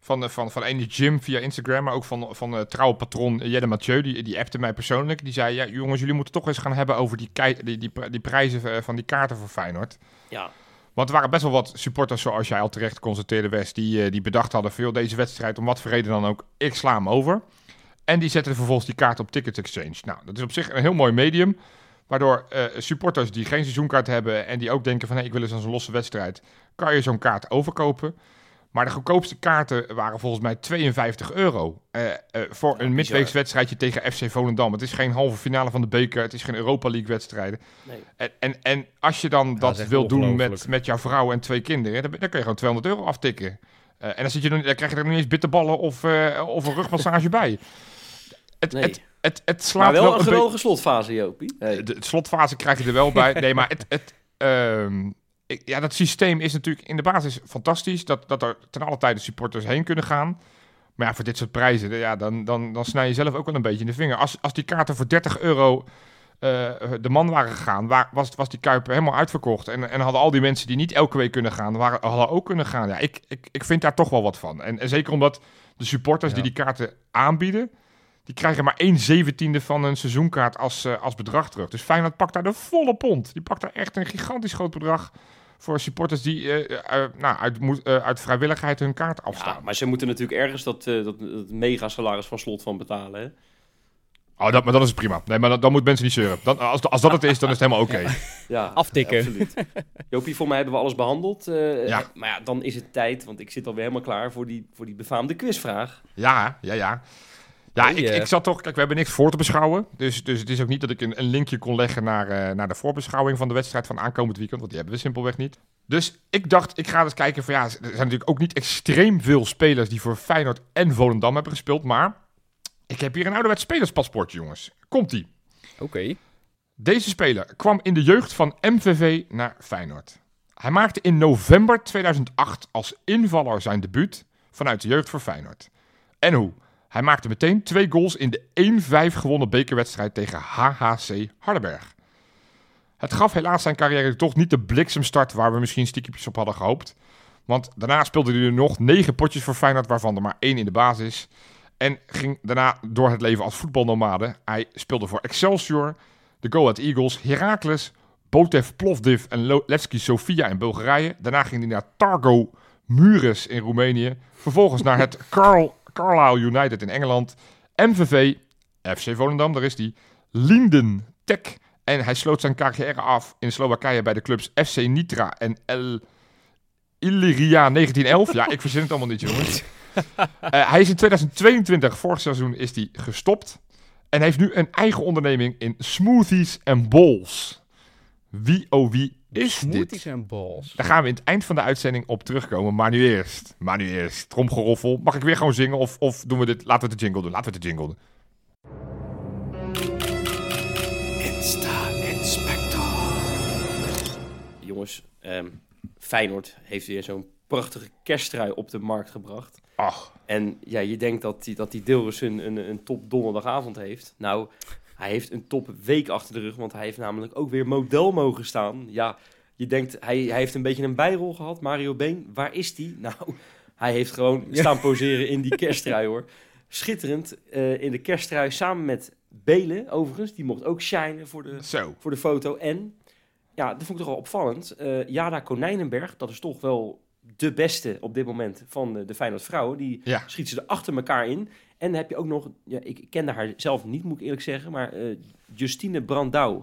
S3: van, eh, van, van ene Jim via Instagram, maar ook van, van uh, trouwe patron Jelle Mathieu. Die, die appte mij persoonlijk. Die zei, ja jongens, jullie moeten toch eens gaan hebben over die, die, die, die prijzen eh, van die kaarten voor Feyenoord.
S1: Ja,
S3: Want er waren best wel wat supporters, zoals jij al terecht constateerde, West, die, eh, die bedacht hadden veel deze wedstrijd, om wat voor reden dan ook, ik sla hem over. En die zetten vervolgens die kaart op Ticket Exchange. Nou, dat is op zich een heel mooi medium, waardoor eh, supporters die geen seizoenkaart hebben en die ook denken van, hé, ik wil eens aan zo'n losse wedstrijd, kan je zo'n kaart overkopen. Maar de goedkoopste kaarten waren volgens mij 52 euro. eh, eh, voor een midweeks wedstrijdje tegen FC Volendam. Het is geen halve finale van de beker. Het is geen Europa League wedstrijden.
S1: nee.
S3: En, en, en als je dan
S2: dat
S3: dat wil doen met, met jouw vrouw en twee kinderen, dan, dan kun je gewoon 200 euro aftikken. Eh, en dan, zit je dan krijg je er nog niet eens bitterballen of, eh, of een rugmassage bij. Het,
S1: Nee.
S3: het, het, het slaat
S1: Maar wel een
S3: beetje-
S1: geweldige slotfase, Jopie. Hey.
S3: de, de slotfase krijg je er wel bij. Nee, maar het, het, ehm, ja, dat systeem is natuurlijk in de basis fantastisch. Dat, dat er ten alle tijde supporters heen kunnen gaan. Maar ja, voor dit soort prijzen, ja, dan, dan, dan snij je zelf ook wel een beetje in de vinger. Als, als die kaarten voor 30 euro eh, de man waren gegaan, waar, was, was die Kuip helemaal uitverkocht. En, en hadden al die mensen die niet elke week kunnen gaan, waren, hadden ook kunnen gaan. Ja, ik, ik, ik vind daar toch wel wat van. En, en zeker omdat de supporters
S2: Ja.
S3: die die kaarten aanbieden, die krijgen maar 1 zeventiende van een seizoenkaart als, eh, als bedrag terug. Dus Feyenoord pakt daar de volle pond. Die pakt daar echt een gigantisch groot bedrag voor supporters die eh, eh, nou, uit, moet- eh, uit vrijwilligheid hun kaart afstaan.
S1: Ja, maar ze moeten natuurlijk ergens dat, eh, dat, dat mega salaris van slot van betalen. Hè?
S3: Oh, dat, maar dat is prima. Nee, maar dan, dan moeten mensen niet zeuren. Dan, als, als dat het is, dan is het helemaal oké.
S1: Ja,
S2: Aftikken.
S1: absoluut. Jopie, voor mij hebben we alles behandeld. eh,
S3: Ja.
S1: eh, Maar ja, dan is het tijd, want ik zit alweer helemaal klaar voor die, voor die befaamde quizvraag.
S3: Ja, ja, ja. Ja,
S2: Oh,
S3: ik, ik zat toch... Kijk, we hebben niks voor te beschouwen. Dus, dus het is ook niet dat ik een, een linkje kon leggen naar, eh, naar de voorbeschouwing van de wedstrijd van aankomend weekend. Want die hebben we simpelweg niet. Dus ik dacht, ik ga eens kijken van ja, er zijn natuurlijk ook niet extreem veel spelers die voor Feyenoord en Volendam hebben gespeeld. Maar ik heb hier een ouderwets spelerspaspoortje, jongens. Komt-ie.
S2: Oké.
S3: Deze speler kwam in de jeugd van MVV naar Feyenoord. Hij maakte in november 2008 als invaller zijn debuut vanuit de jeugd voor Feyenoord. En hoe? Hij maakte meteen twee goals in de 1-5 gewonnen bekerwedstrijd tegen HHC Hardenberg. Het gaf helaas zijn carrière toch niet de bliksemstart waar we misschien stiekjes op hadden gehoopt. Want daarna speelde hij er nog negen potjes voor Feyenoord, waarvan er maar één in de basis. En ging daarna door het leven als voetbalnomade. Hij speelde voor Excelsior, de Go Ahead Eagles, Heracles, Botev Plovdiv en Levski Sofia in Bulgarije. Daarna ging hij naar Targo Mures in Roemenië. Vervolgens naar het Carl, Carlisle United in Engeland. MVV, FC Volendam, daar is hij. Linden Tech. En hij sloot zijn carrière af in Slowakije bij de clubs FC Nitra en El Illyria 1911. Ja, ik verzin het allemaal niet, jongens. Eh, hij is in 2022, vorig seizoen, is hij gestopt. En heeft nu een eigen onderneming in smoothies en bowls. Wie oh wie is
S2: Smoothies
S3: dit?
S2: en balls.
S3: Daar gaan we in het eind van de uitzending op terugkomen. Maar nu eerst. Maar nu eerst. Tromgeroffel. Mag ik weer gewoon zingen? Of, of doen we dit? Laten we de jingle doen. Laten we de jingle doen.
S1: Jongens, ehm, Feyenoord heeft weer zo'n prachtige kersttrui op de markt gebracht.
S3: Ach.
S1: En ja, je denkt dat die, dat die Dilrosun een, een top donderdagavond heeft. Nou, hij heeft een top week achter de rug, want hij heeft namelijk ook weer model mogen staan. Ja, je denkt, hij, hij heeft een beetje een bijrol gehad. Mario Been, waar is die? Nou, hij heeft gewoon staan poseren in die kersttrui hoor. Schitterend eh, in de kersttrui samen met Belen, overigens. Die mocht ook shinen voor de,
S3: Zo.
S1: voor de foto. En, ja, dat vond ik toch wel opvallend. eh Jada Konijnenberg, dat is toch wel de beste op dit moment van de, de Feyenoord vrouwen. Die
S3: Ja.
S1: schiet ze er achter elkaar in. En dan heb je ook nog, ja, ik kende haar zelf niet, moet ik eerlijk zeggen, maar eh, Justine Brandau.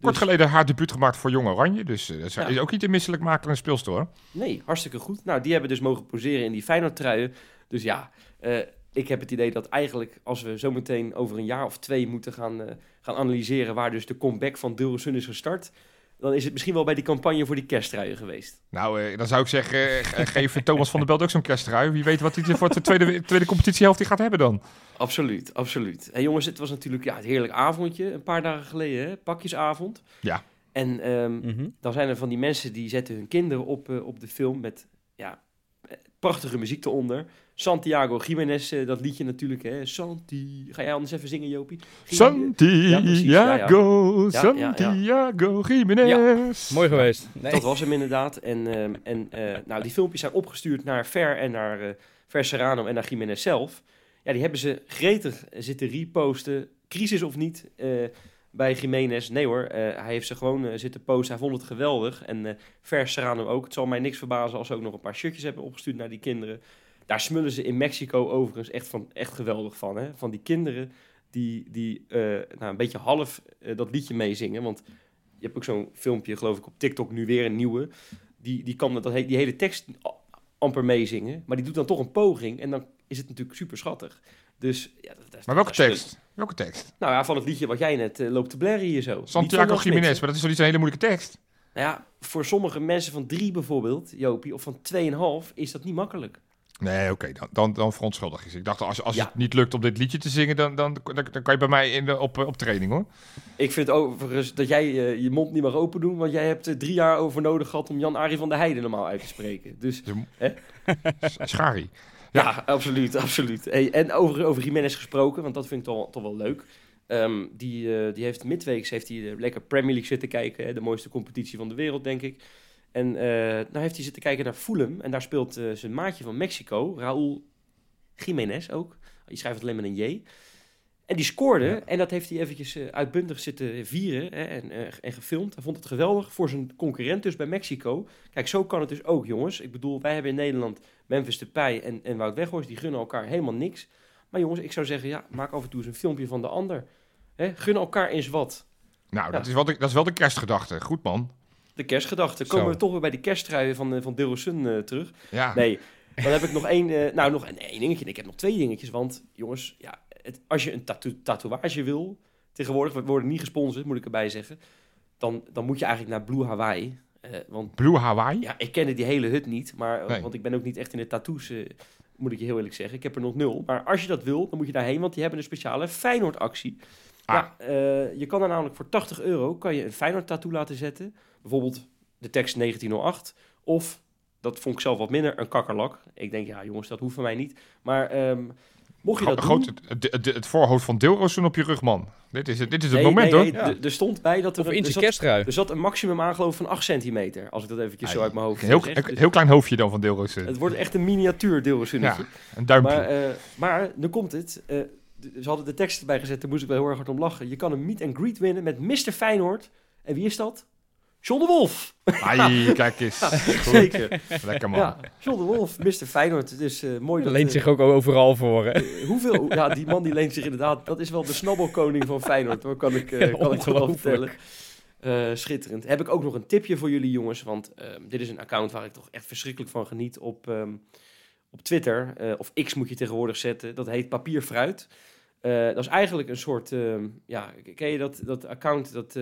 S3: Kort
S1: Dus-
S3: geleden haar debuut gemaakt voor Jong Oranje. Dus eh, dat is,
S1: Ja.
S3: is ook niet te misselijk maken een speelster hoor.
S1: Nee, hartstikke goed. Nou, die hebben dus mogen poseren in die Feyenoord-truien. Dus ja, eh, ik heb het idee dat eigenlijk als we zometeen over een jaar of twee moeten gaan, gaan analyseren waar dus de comeback van Dilrosun is gestart, dan is het misschien wel bij die campagne voor die kersttruien geweest.
S3: Nou, eh, dan zou ik zeggen, eh, ge- geef Thomas van der Belt ook zo'n kersttrui. Wie weet wat hij voor de tweede, tweede competitiehelft die gaat hebben dan.
S1: Absoluut, absoluut. En jongens, het was natuurlijk ja, het heerlijk avondje een paar dagen geleden, hè? pakjesavond.
S3: Ja.
S1: En ehm,
S2: Mhm.
S1: dan zijn er van die mensen die zetten hun kinderen op, eh, op de film met ja, prachtige muziek eronder. Santiago Jiménez, eh, dat liedje natuurlijk. Hè? Santi. Ga jij anders even zingen, Jopie?
S3: Santiago. Santiago Jiménez.
S2: Mooi geweest. Nee.
S1: Dat was hem inderdaad. En, ehm, en eh, nou, die filmpjes zijn opgestuurd naar Ver en naar eh, Ver Serrano en naar Jiménez zelf. Ja, die hebben ze gretig zitten reposten. Crisis of niet eh, bij Jiménez. Nee hoor, eh, hij heeft ze gewoon eh, zitten posten. Hij vond het geweldig. En eh Ver Serrano ook. Het zal mij niks verbazen als ze ook nog een paar shirtjes hebben opgestuurd naar die kinderen. Daar smullen ze in Mexico overigens echt, van, echt geweldig van. Hè? Van die kinderen die, die nou, een beetje half dat liedje meezingen. Want je hebt ook zo'n filmpje, geloof ik, op TikTok nu weer een nieuwe. Die, die kan dat, die hele tekst amper meezingen. Maar die doet dan toch een poging. En dan is het natuurlijk super schattig. Dus, ja, dat,
S3: Maar welke tekst? Welke tekst?
S1: Nou ja, van het liedje wat jij net eh, loopt te blerren hier zo.
S3: Santiago Jiménez, maar dat is toch niet zo'n hele moeilijke tekst?
S1: Nou ja, voor sommige mensen van drie bijvoorbeeld, Jopie, of van 2,5, is dat niet makkelijk.
S3: Nee, oké, dan, dan, dan verontschuldig is. Ik dacht, als, als
S1: Ja.
S3: het niet lukt om dit liedje te zingen, dan, dan, dan, dan kan je bij mij in de, op, op training hoor.
S1: Ik vind overigens dat jij eh, je mond niet mag open doen, want jij hebt er drie jaar over nodig gehad om Jan-Arie van der Heijden normaal uit te spreken. Dus Hè?
S3: Schari.
S1: Ja, absoluut, absoluut. Hey, en over, over Jiménez gesproken, want dat vind ik toch, toch wel leuk. Ehm, die, eh, die heeft midweeks heeft hij lekker Premier League zitten kijken, de mooiste competitie van de wereld, denk ik. En eh nou heeft hij zitten kijken naar Fulham en daar speelt eh, zijn maatje van Mexico, Raúl Jiménez ook. Je schrijft het alleen met een J. En die scoorde,
S3: Ja.
S1: en dat heeft hij eventjes eh, uitbundig zitten vieren hè, en, eh, en gefilmd. Hij vond het geweldig voor zijn concurrent dus bij Mexico. Kijk, zo kan het dus ook, jongens. Ik bedoel, wij hebben in Nederland Memphis Depay en, en Wout Weghorst, die gunnen elkaar helemaal niks. Maar jongens, ik zou zeggen, ja, maak af en toe eens een filmpje van de ander. Hè, gun elkaar eens wat.
S3: Nou,
S1: Ja.
S3: dat, is wel de, dat is wel de kerstgedachte. Goed man.
S1: De kerstgedachte.
S3: Zo.
S1: Komen we toch weer bij die kersttrui van, eh, van Dilrosun eh terug.
S3: Ja.
S1: Nee, dan heb ik nog één, nou nog een, één dingetje. Ik heb nog twee dingetjes, want jongens, ja, het, als je een tattoo- tatoeage wil, tegenwoordig, we worden niet gesponsord, moet ik erbij zeggen, dan, dan moet je eigenlijk naar Blue Hawaii. Eh, want
S3: Blue Hawaii?
S1: ja, ik kende die hele hut niet, maar, eh,
S3: Nee.
S1: want ik ben ook niet echt in de tattoos, eh, moet ik je heel eerlijk zeggen. Ik heb er nog nul. Maar als je dat wil, dan moet je daarheen, want die hebben een speciale Feyenoord-actie.
S3: Ah.
S1: Ja, je kan er namelijk voor 80 euro kan je een Feyenoord-tattoo laten zetten. Bijvoorbeeld de tekst 1908. Of, dat vond ik zelf wat minder, een kakkerlak. Ik denk, ja jongens, dat hoeft van mij niet. Maar ehm, mocht je dat
S3: groot,
S1: doen...
S3: het, het, het, het voorhoofd van Deelrozen op je rug, man. Dit is het, dit is het
S1: Nee,
S3: moment,
S1: nee,
S3: hoor.
S1: nee, Er stond bij dat er,
S2: Of
S1: een-
S2: in
S1: er,
S2: zijn
S1: er zat een maximum aangeloof van 8 centimeter. Als ik dat eventjes zo uit mijn hoofd
S3: Een heel,
S1: zeg.
S3: heel klein hoofdje dan van Deelrozen.
S1: het wordt echt een miniatuur
S3: Ja,
S1: deelresunnetje.
S3: een duimpje.
S1: Maar, eh, maar nu komt het. Eh, ze hadden de tekst erbij gezet, daar moest ik wel heel erg hard om lachen. Je kan een meet and greet winnen met Mr. Feyenoord. En wie is dat? John de Wolf.
S3: Ai, kijk eens. Goed.
S1: Zeker.
S3: Lekker, man.
S1: Ja, John de Wolf, Mr. Feyenoord. Dus eh mooi dat...
S2: leent
S1: eh,
S2: zich ook overal voor, hè?
S1: eh, hoeveel... Ja, die man die leent zich inderdaad... Dat is wel de snabbelkoning van Feyenoord, hoor. Kan ik, eh, kan ik wel vertellen. Eh, schitterend. Heb ik ook nog een tipje voor jullie jongens. Want ehm, dit is een account waar ik toch echt verschrikkelijk van geniet op, ehm, op Twitter. eh, of X moet je tegenwoordig zetten. Dat heet Papierfruit. Eh dat is eigenlijk een soort... ehm, ja, ken je dat, dat account? Dat,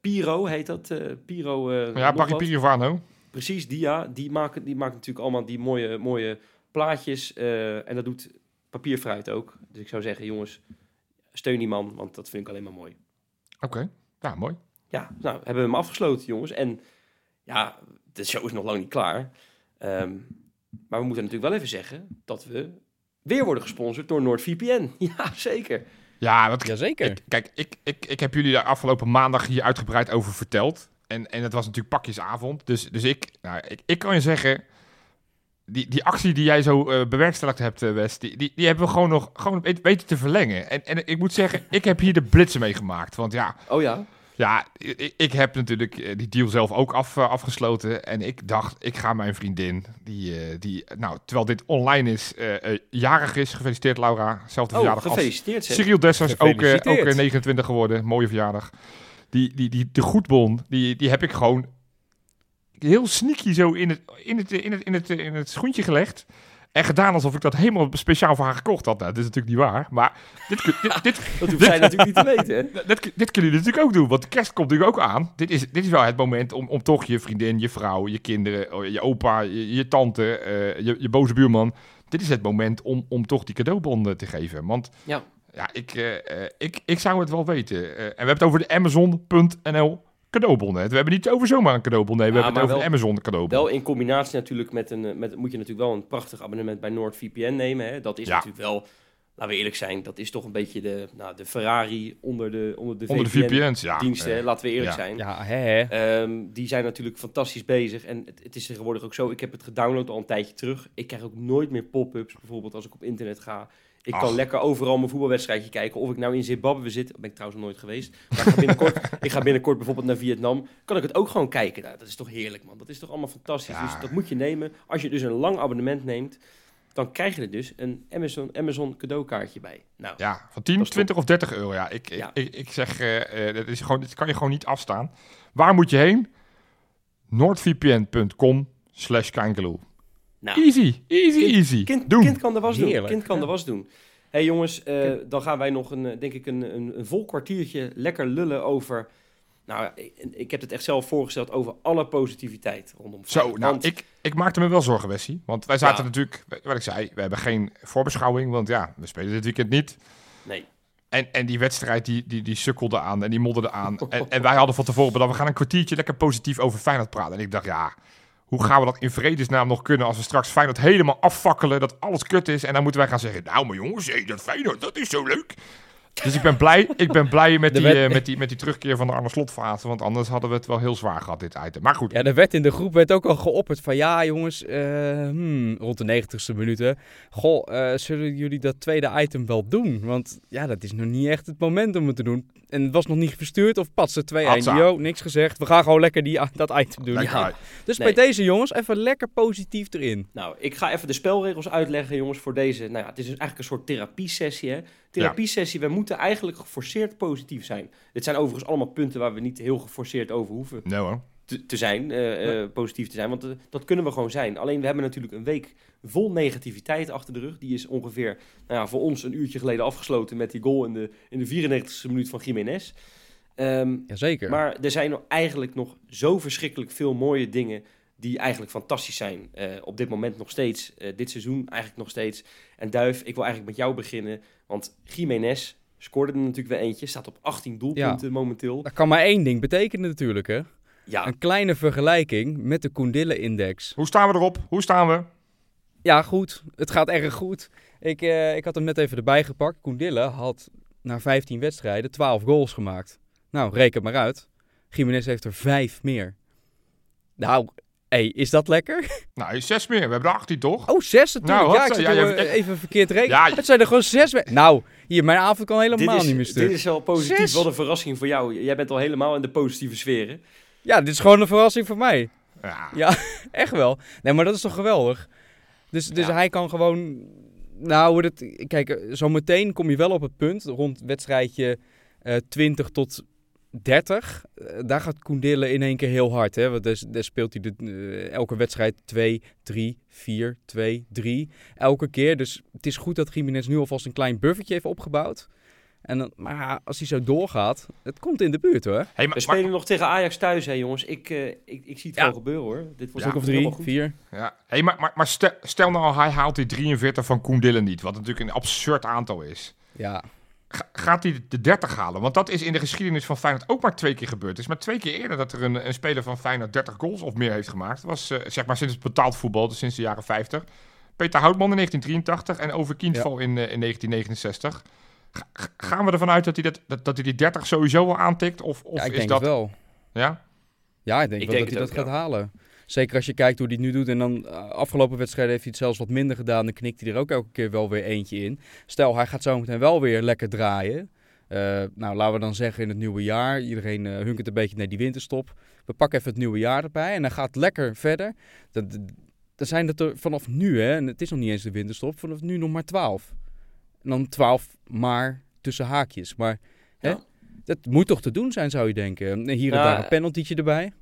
S1: Piro heet dat. eh, Piro... eh,
S3: Ja, Barry. Pirovano.
S1: Precies, die ja. Die maken, die maken natuurlijk allemaal die mooie, mooie plaatjes. eh, en dat doet Papierfruit ook. Dus ik zou zeggen, jongens, steun die man. Want dat vind ik alleen maar mooi.
S3: Oké, ja, mooi.
S1: Ja, nou, hebben we hem afgesloten, jongens. En ja, de show is nog lang niet klaar. Ehm, maar we moeten natuurlijk wel even zeggen dat we weer worden gesponsord door NordVPN. Ja, zeker.
S3: Ja, wat,
S2: Jazeker.
S3: Ik- kijk, ik, ik, ik heb jullie daar afgelopen maandag hier uitgebreid over verteld. En, en het was natuurlijk pakjesavond. Dus, dus ik, nou, ik, ik kan je zeggen, die, die actie die jij zo eh, bewerkstelligd hebt, eh, Wes, die, die, die hebben we gewoon nog gewoon weten te verlengen. En, en ik moet zeggen, ik heb hier de blitsen mee gemaakt. Want ja,
S1: Oh ja,
S3: ja ik, heb natuurlijk eh, die deal zelf ook af, eh, afgesloten. En ik dacht, ik ga mijn vriendin, die, eh, die nou, terwijl dit online is, eh, jarig is. Gefeliciteerd Laura, zelfde
S1: oh,
S3: verjaardag als
S1: gefeliciteerd zeg.
S3: Cyril Dessers, ook, ook eh, 29 geworden. Mooie verjaardag. Die, die, die, de goedbon, die, die heb ik gewoon heel sneaky zo in het, in, het, in, het, in, het, in het schoentje gelegd. En gedaan alsof ik dat helemaal speciaal voor haar gekocht had. Nou, dat is natuurlijk niet waar. Maar dit, kun- dit, dit,
S1: Dat hoeft zij natuurlijk niet te weten, hè?
S3: dit, dit kunnen jullie natuurlijk ook doen. Want de kerst komt natuurlijk ook aan. Dit is, dit is wel het moment om, om toch je vriendin, je vrouw, je kinderen, oh, je opa, je, je tante, eh, je, je boze buurman. Dit is het moment om, om toch die cadeaubon eh, te geven. Want
S1: Ja.
S3: ja, ik, eh, eh, ik, ik zou het wel weten. En we hebben het over de Amazon.nl cadeaubonnen. We hebben niet over zomaar een cadeaubon. Nee, we
S1: Ja,
S3: hebben het over de Amazon cadeaubon.
S1: Wel in combinatie natuurlijk met een... eh, Met, moet je natuurlijk wel een prachtig abonnement bij NordVPN nemen. Hè? Dat is
S3: Ja.
S1: natuurlijk wel laten we eerlijk zijn, dat is toch een beetje de, nou, de Ferrari onder de, onder de,
S3: Onder de
S1: VPN
S3: VPN's, ja.
S1: diensten. Laten we eerlijk
S3: ja.
S1: zijn.
S2: Ja, hè, hè.
S1: Ehm, die zijn natuurlijk fantastisch bezig. En het, het is tegenwoordig ook zo. Ik heb het gedownload al een tijdje terug. Ik krijg ook nooit meer pop-ups. Bijvoorbeeld als ik op internet ga. Ik kan lekker overal mijn voetbalwedstrijdje kijken. Of ik nou in Zimbabwe zit. Ben ik trouwens nog nooit geweest. Maar ik ga binnenkort, ik ga binnenkort bijvoorbeeld naar Vietnam. Kan ik het ook gewoon kijken. Nou, dat is toch heerlijk, man. Dat is toch allemaal fantastisch.
S3: Ja.
S1: Dus dat moet je nemen. Als je dus een lang abonnement neemt. Dan krijg je er dus een Amazon, Amazon cadeaukaartje bij. Nou,
S3: Ja, van 10,
S1: Dat is
S3: 20 of 30 euro. Ja, ik,
S1: Ja.
S3: Ik, ik, zeg, eh, eh, dat, is gewoon, dat kan je gewoon niet afstaan. Waar moet je heen? noordvpn.com slash.
S1: Nou
S3: Easy, easy,
S1: Kind-
S3: easy.
S1: Kind,
S3: Doen.
S1: kind kan de was doen. Kind kan
S2: ja.
S1: de was doen. hey jongens, eh, dan gaan wij nog een, eh, denk ik een, een, een vol kwartiertje lekker lullen over. Nou, ik, ik heb het echt zelf voorgesteld over alle positiviteit rondom.
S3: Zo, nou,
S1: Want-
S3: ik, ik maakte me wel zorgen, Wessie. Want wij zaten
S1: Ja.
S3: natuurlijk, wat ik zei, we hebben geen voorbeschouwing. Want ja, we spelen dit weekend niet.
S1: Nee.
S3: En, en die wedstrijd die, die, die sukkelde aan en die modderde aan. En, en wij hadden van tevoren bedacht, we gaan een kwartiertje lekker positief over Feyenoord praten. En ik dacht, ja, hoe gaan we dat in vredesnaam nog kunnen als we straks Feyenoord helemaal afvakkelen, dat alles kut is. En dan moeten wij gaan zeggen, nou maar jongens, hé, dat Feyenoord, dat is zo leuk. Dus ik ben blij, ik ben blij met, die,
S2: wet-
S3: eh, met, die, met die terugkeer van de Arne Slotfase. Want anders hadden we het wel heel zwaar gehad, dit item. Maar goed,
S2: Ja, er werd in de groep werd ook al geopperd van ja jongens, eh, hmm, rond de 90ste minuten. Goh, eh, zullen jullie dat tweede item wel doen? Want ja, dat is nog niet echt het moment om het te doen. En het was nog niet verstuurd of patsen 2-1.
S3: Hatsa.
S2: Yo, niks gezegd. We gaan gewoon lekker die, dat item doen. Ja. Dus
S1: Nee.
S2: bij deze jongens, even lekker positief erin.
S1: Nou, ik ga even de spelregels uitleggen, jongens, voor deze. Nou ja, het is dus eigenlijk een soort therapiesessie, hè. Therapiesessie, we moeten eigenlijk geforceerd positief zijn. Dit zijn overigens allemaal punten waar we niet heel geforceerd over hoeven
S3: Nee hoor.
S1: te, te zijn, eh, eh, positief te zijn. Want eh, dat kunnen we gewoon zijn. Alleen we hebben natuurlijk een week vol negativiteit achter de rug. Die is ongeveer, nou ja, voor ons een uurtje geleden afgesloten met die goal in de, in de 94e minuut van Jiménez. Ehm,
S2: Jazeker.
S1: maar er zijn nog eigenlijk nog zo verschrikkelijk veel mooie dingen die eigenlijk fantastisch zijn. Eh, op dit moment nog steeds, eh, dit seizoen eigenlijk nog steeds. En Duif, ik wil eigenlijk met jou beginnen. Want Jiménez scoorde er natuurlijk weer eentje. Staat op 18 doelpunten momenteel.
S2: dat kan maar één ding betekenen natuurlijk hè.
S1: Ja,
S2: Een kleine vergelijking met de Koendille-index.
S3: Hoe staan we erop? Hoe staan we?
S2: Ja, goed. Het gaat erg goed. Ik, eh, ik had hem net even erbij gepakt. Koendille had na 15 wedstrijden 12 goals gemaakt. Nou, reken maar uit. Jiménez heeft er 5 meer. Nou, hey, is dat lekker?
S3: Nou, zes meer. We hebben er 18 toch?
S2: Oh, 6 natuurlijk.
S3: Nou,
S2: ja, ik
S3: ja,
S2: er,
S3: ja,
S2: eh, even verkeerd rekenen.
S3: Ja.
S2: Het zijn er gewoon 6. Nou, hier, mijn avond kan helemaal
S1: dit is,
S2: niet meer
S1: dit
S2: stuk.
S1: is wel positief.
S2: Zes.
S1: Wat een verrassing voor jou. Jij bent al helemaal in de positieve sfeer.
S2: Ja, dit is gewoon een verrassing voor mij.
S3: Ja.
S2: Ja, echt wel. Nee, maar dat is toch geweldig? Dus, dus
S1: Ja.
S2: hij kan gewoon... Nou, hoe dat, kijk, eh, zometeen kom je wel op het punt rond wedstrijdje eh 20 tot 30. Eh, daar gaat Koendille in één keer heel hard. Hè? Want daar, daar speelt hij de, eh, elke wedstrijd 2, 3, 4, 2, 3. Elke keer. Dus het is goed dat Jiménez nu alvast een klein buffertje heeft opgebouwd. En dan, maar als hij zo doorgaat, het komt in de buurt hoor.
S3: Hey,
S1: We
S3: maar,
S1: spelen nog tegen Ajax thuis, hè jongens. Ik, eh, ik, ik zie het
S2: Ja.
S1: wel gebeuren, hoor. Dit wordt
S3: Ja.
S2: Stuk of drie, vier.
S3: maar, ja. hey, maar, maar, maar stel, stel nou, hij haalt die 43 van Koen Dillen niet. Wat natuurlijk een absurd aantal is.
S2: Ja,
S3: gaat hij de 30 halen? Want dat is in de geschiedenis van Feyenoord ook maar twee keer gebeurd. Het is maar twee keer eerder dat er een, een speler van Feyenoord 30 goals of meer heeft gemaakt. Dat was eh, zeg maar sinds het betaald voetbal, dus sinds de jaren 50. Peter Houtman in 1983 en Over Kindval in, eh, in 1969. Ga- ga- gaan we ervan uit dat hij, dat, dat, dat hij die 30 sowieso wel aantikt? Of, of
S2: ja ik
S3: is
S2: denk
S3: dat...
S2: het wel.
S3: Ja?
S2: Ja, ik denk
S1: Ik
S2: wel
S1: denk
S2: dat hij dat
S1: ook,
S2: gaat halen. Zeker als je kijkt hoe hij het nu doet. En dan eh, afgelopen wedstrijden heeft hij het zelfs wat minder gedaan. Dan knikt hij er ook elke keer wel weer eentje in. Stel, hij gaat zo meteen wel weer lekker draaien. Eh, nou, laten we dan zeggen in het nieuwe jaar. Iedereen eh hunkert een beetje naar die winterstop. We pakken even het nieuwe jaar erbij. En dan gaat lekker verder. Dan, zijn het er vanaf nu, hè. En het is nog niet eens de winterstop. Vanaf nu nog maar 12. En dan 12 maar tussen haakjes. Maar hè,
S1: Ja.
S2: dat moet toch te doen zijn, zou je denken. En Hier en daar een penaltytje erbij.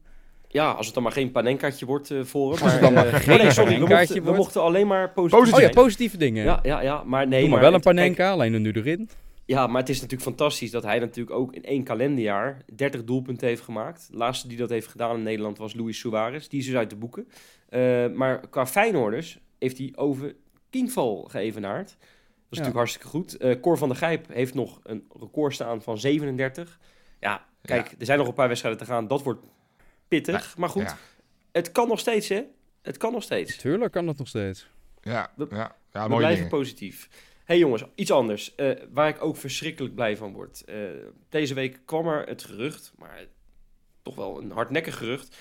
S1: Ja, als het dan maar geen panenkaatje wordt eh, voor hem.
S2: Als het dan maar
S1: eh,
S2: geen
S1: nee, sorry, we mochten, we mochten alleen maar positief
S3: Positief.
S2: Oh ja, positieve dingen.
S1: Ja, ja, ja, maar nee.
S2: Doe maar wel een
S1: kijk,
S2: panenka, alleen dan nu erin.
S1: Ja, maar het is natuurlijk fantastisch dat hij natuurlijk ook in één kalenderjaar 30 doelpunten heeft gemaakt. De laatste die dat heeft gedaan in Nederland was Luis Suarez. Die is dus uit de boeken. Eh, maar qua Feyenoorders heeft hij over Kingval geëvenaard. Dat is natuurlijk hartstikke goed. Eh Cor van der Gijp heeft nog een record staan van 37. Ja, kijk, er zijn nog een paar wedstrijden te gaan. Dat wordt pittig. maar goed,
S3: Ja.
S1: het kan nog steeds, hè? Het kan nog steeds.
S2: Tuurlijk kan dat nog steeds.
S3: Ja,
S1: We-
S3: ja, ja
S1: We blijven
S3: dingen.
S1: positief. hey jongens, iets anders. Eh, waar ik ook verschrikkelijk blij van word. Eh, deze week kwam er het gerucht, maar toch wel een hardnekkig gerucht,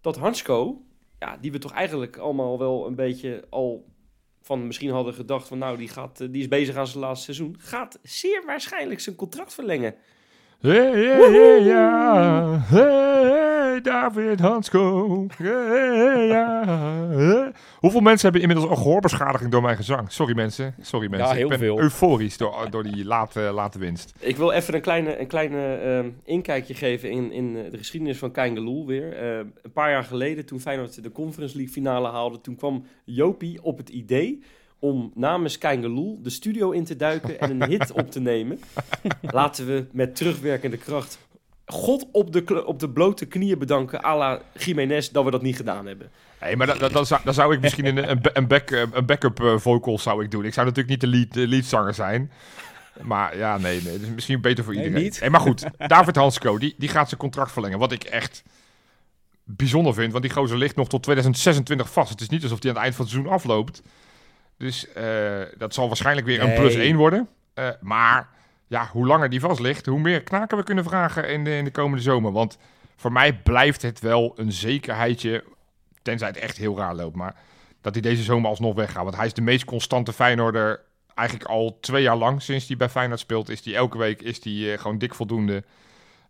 S1: dat Hansko, ja, die we toch eigenlijk allemaal wel een beetje al van misschien hadden gedacht van nou, die, gaat, eh, die is bezig aan zijn laatste seizoen, gaat zeer waarschijnlijk zijn contract verlengen.
S3: Hey, ja. Hey, David Hansko. Hey, ja. Hoeveel mensen hebben inmiddels een gehoorbeschadiging door mijn gezang? Sorry mensen. Sorry mensen.
S2: heel
S3: ik ben
S2: veel.
S3: euforisch door, door die late, late winst.
S1: Ik wil even een kleine, een kleine ehm, inkijkje geven in, in de geschiedenis van Kangaloo weer. Eh, een paar jaar geleden, toen Feyenoord de Conference League finale haalde, toen kwam Jopie op het idee om namens Kangaloo de studio in te duiken en een hit op te nemen. Laten we met terugwerkende kracht God op de, op de blote knieën bedanken, à la Jiménez, dat we dat niet gedaan hebben.
S3: Nee, maar dat, dat, dat zou, dan zou ik misschien een, een, een, back, een backup eh, vocal zou ik doen. Ik zou natuurlijk niet de, lead, de leadzanger zijn. Maar ja, nee, nee. Dat is misschien beter voor
S2: Nee,
S3: iedereen.
S2: niet.
S3: Hey, maar goed, David Hansko, die, die gaat zijn contract verlengen. Wat ik echt bijzonder vind. Want die gozer ligt nog tot 2026 vast. Het is niet alsof hij aan het eind van het seizoen afloopt. Dus eh, dat zal waarschijnlijk weer een
S2: Nee.
S3: plus 1 worden. Eh, maar ja, hoe langer die vast ligt, hoe meer knaken we kunnen vragen in de, in de komende zomer. Want voor mij blijft het wel een zekerheidje, tenzij het echt heel raar loopt, maar dat hij deze zomer alsnog weggaat. Want hij is de meest constante Feyenoorder eigenlijk al twee jaar lang. Sinds hij bij Feyenoord speelt, is hij elke week is hij, eh, gewoon dik voldoende.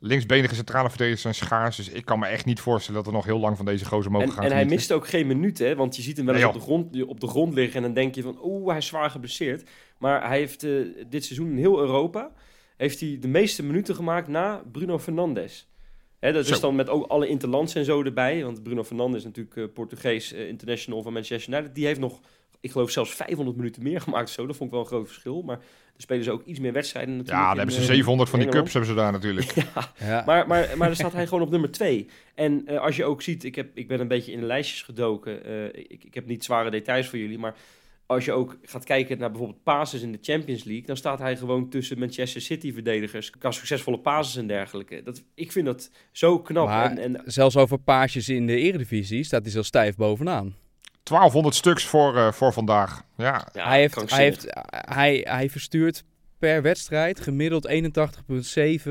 S3: Linksbenige centrale verdedigers zijn schaars, dus ik kan me echt niet voorstellen dat we nog heel lang van deze gozer mogen
S1: En,
S3: gaan
S1: en hij mist ook geen minuten, hè, want je ziet hem wel eens
S3: Nee,
S1: op, de grond, op de grond liggen en dan denk je van, oeh, hij is zwaar geblesseerd. Maar hij heeft eh, dit seizoen in heel Europa heeft hij de meeste minuten gemaakt na Bruno Fernandes. Hè, dat
S3: Zo.
S1: is dan met ook alle interlands en zo erbij, want Bruno Fernandes is natuurlijk eh, Portugees eh, international van Manchester United. Die heeft nog, ik geloof zelfs 500 minuten meer gemaakt of zo. Dat vond ik wel een groot verschil, maar er spelen ze ook iets meer wedstrijden natuurlijk.
S3: Ja, dan
S1: in,
S3: hebben ze
S1: eh,
S3: 700 van die cups hebben ze daar natuurlijk.
S1: Ja,
S2: Ja.
S1: maar, maar, maar dan staat hij gewoon op nummer 2. En eh, als je ook ziet, ik, heb, ik ben een beetje in de lijstjes gedoken. Eh, ik, ik heb niet zware details voor jullie, maar als je ook gaat kijken naar bijvoorbeeld passes in de Champions League, dan staat hij gewoon tussen Manchester City verdedigers qua succesvolle passes en dergelijke. Dat, ik vind dat zo knap.
S2: Maar
S1: en, en,
S2: zelfs over paasjes in de eredivisie staat hij zo stijf bovenaan.
S3: 1200 stuks voor, eh, voor vandaag. Ja,
S1: ja,
S2: hij, heeft, hij, heeft, hij, hij verstuurt per wedstrijd gemiddeld 81,7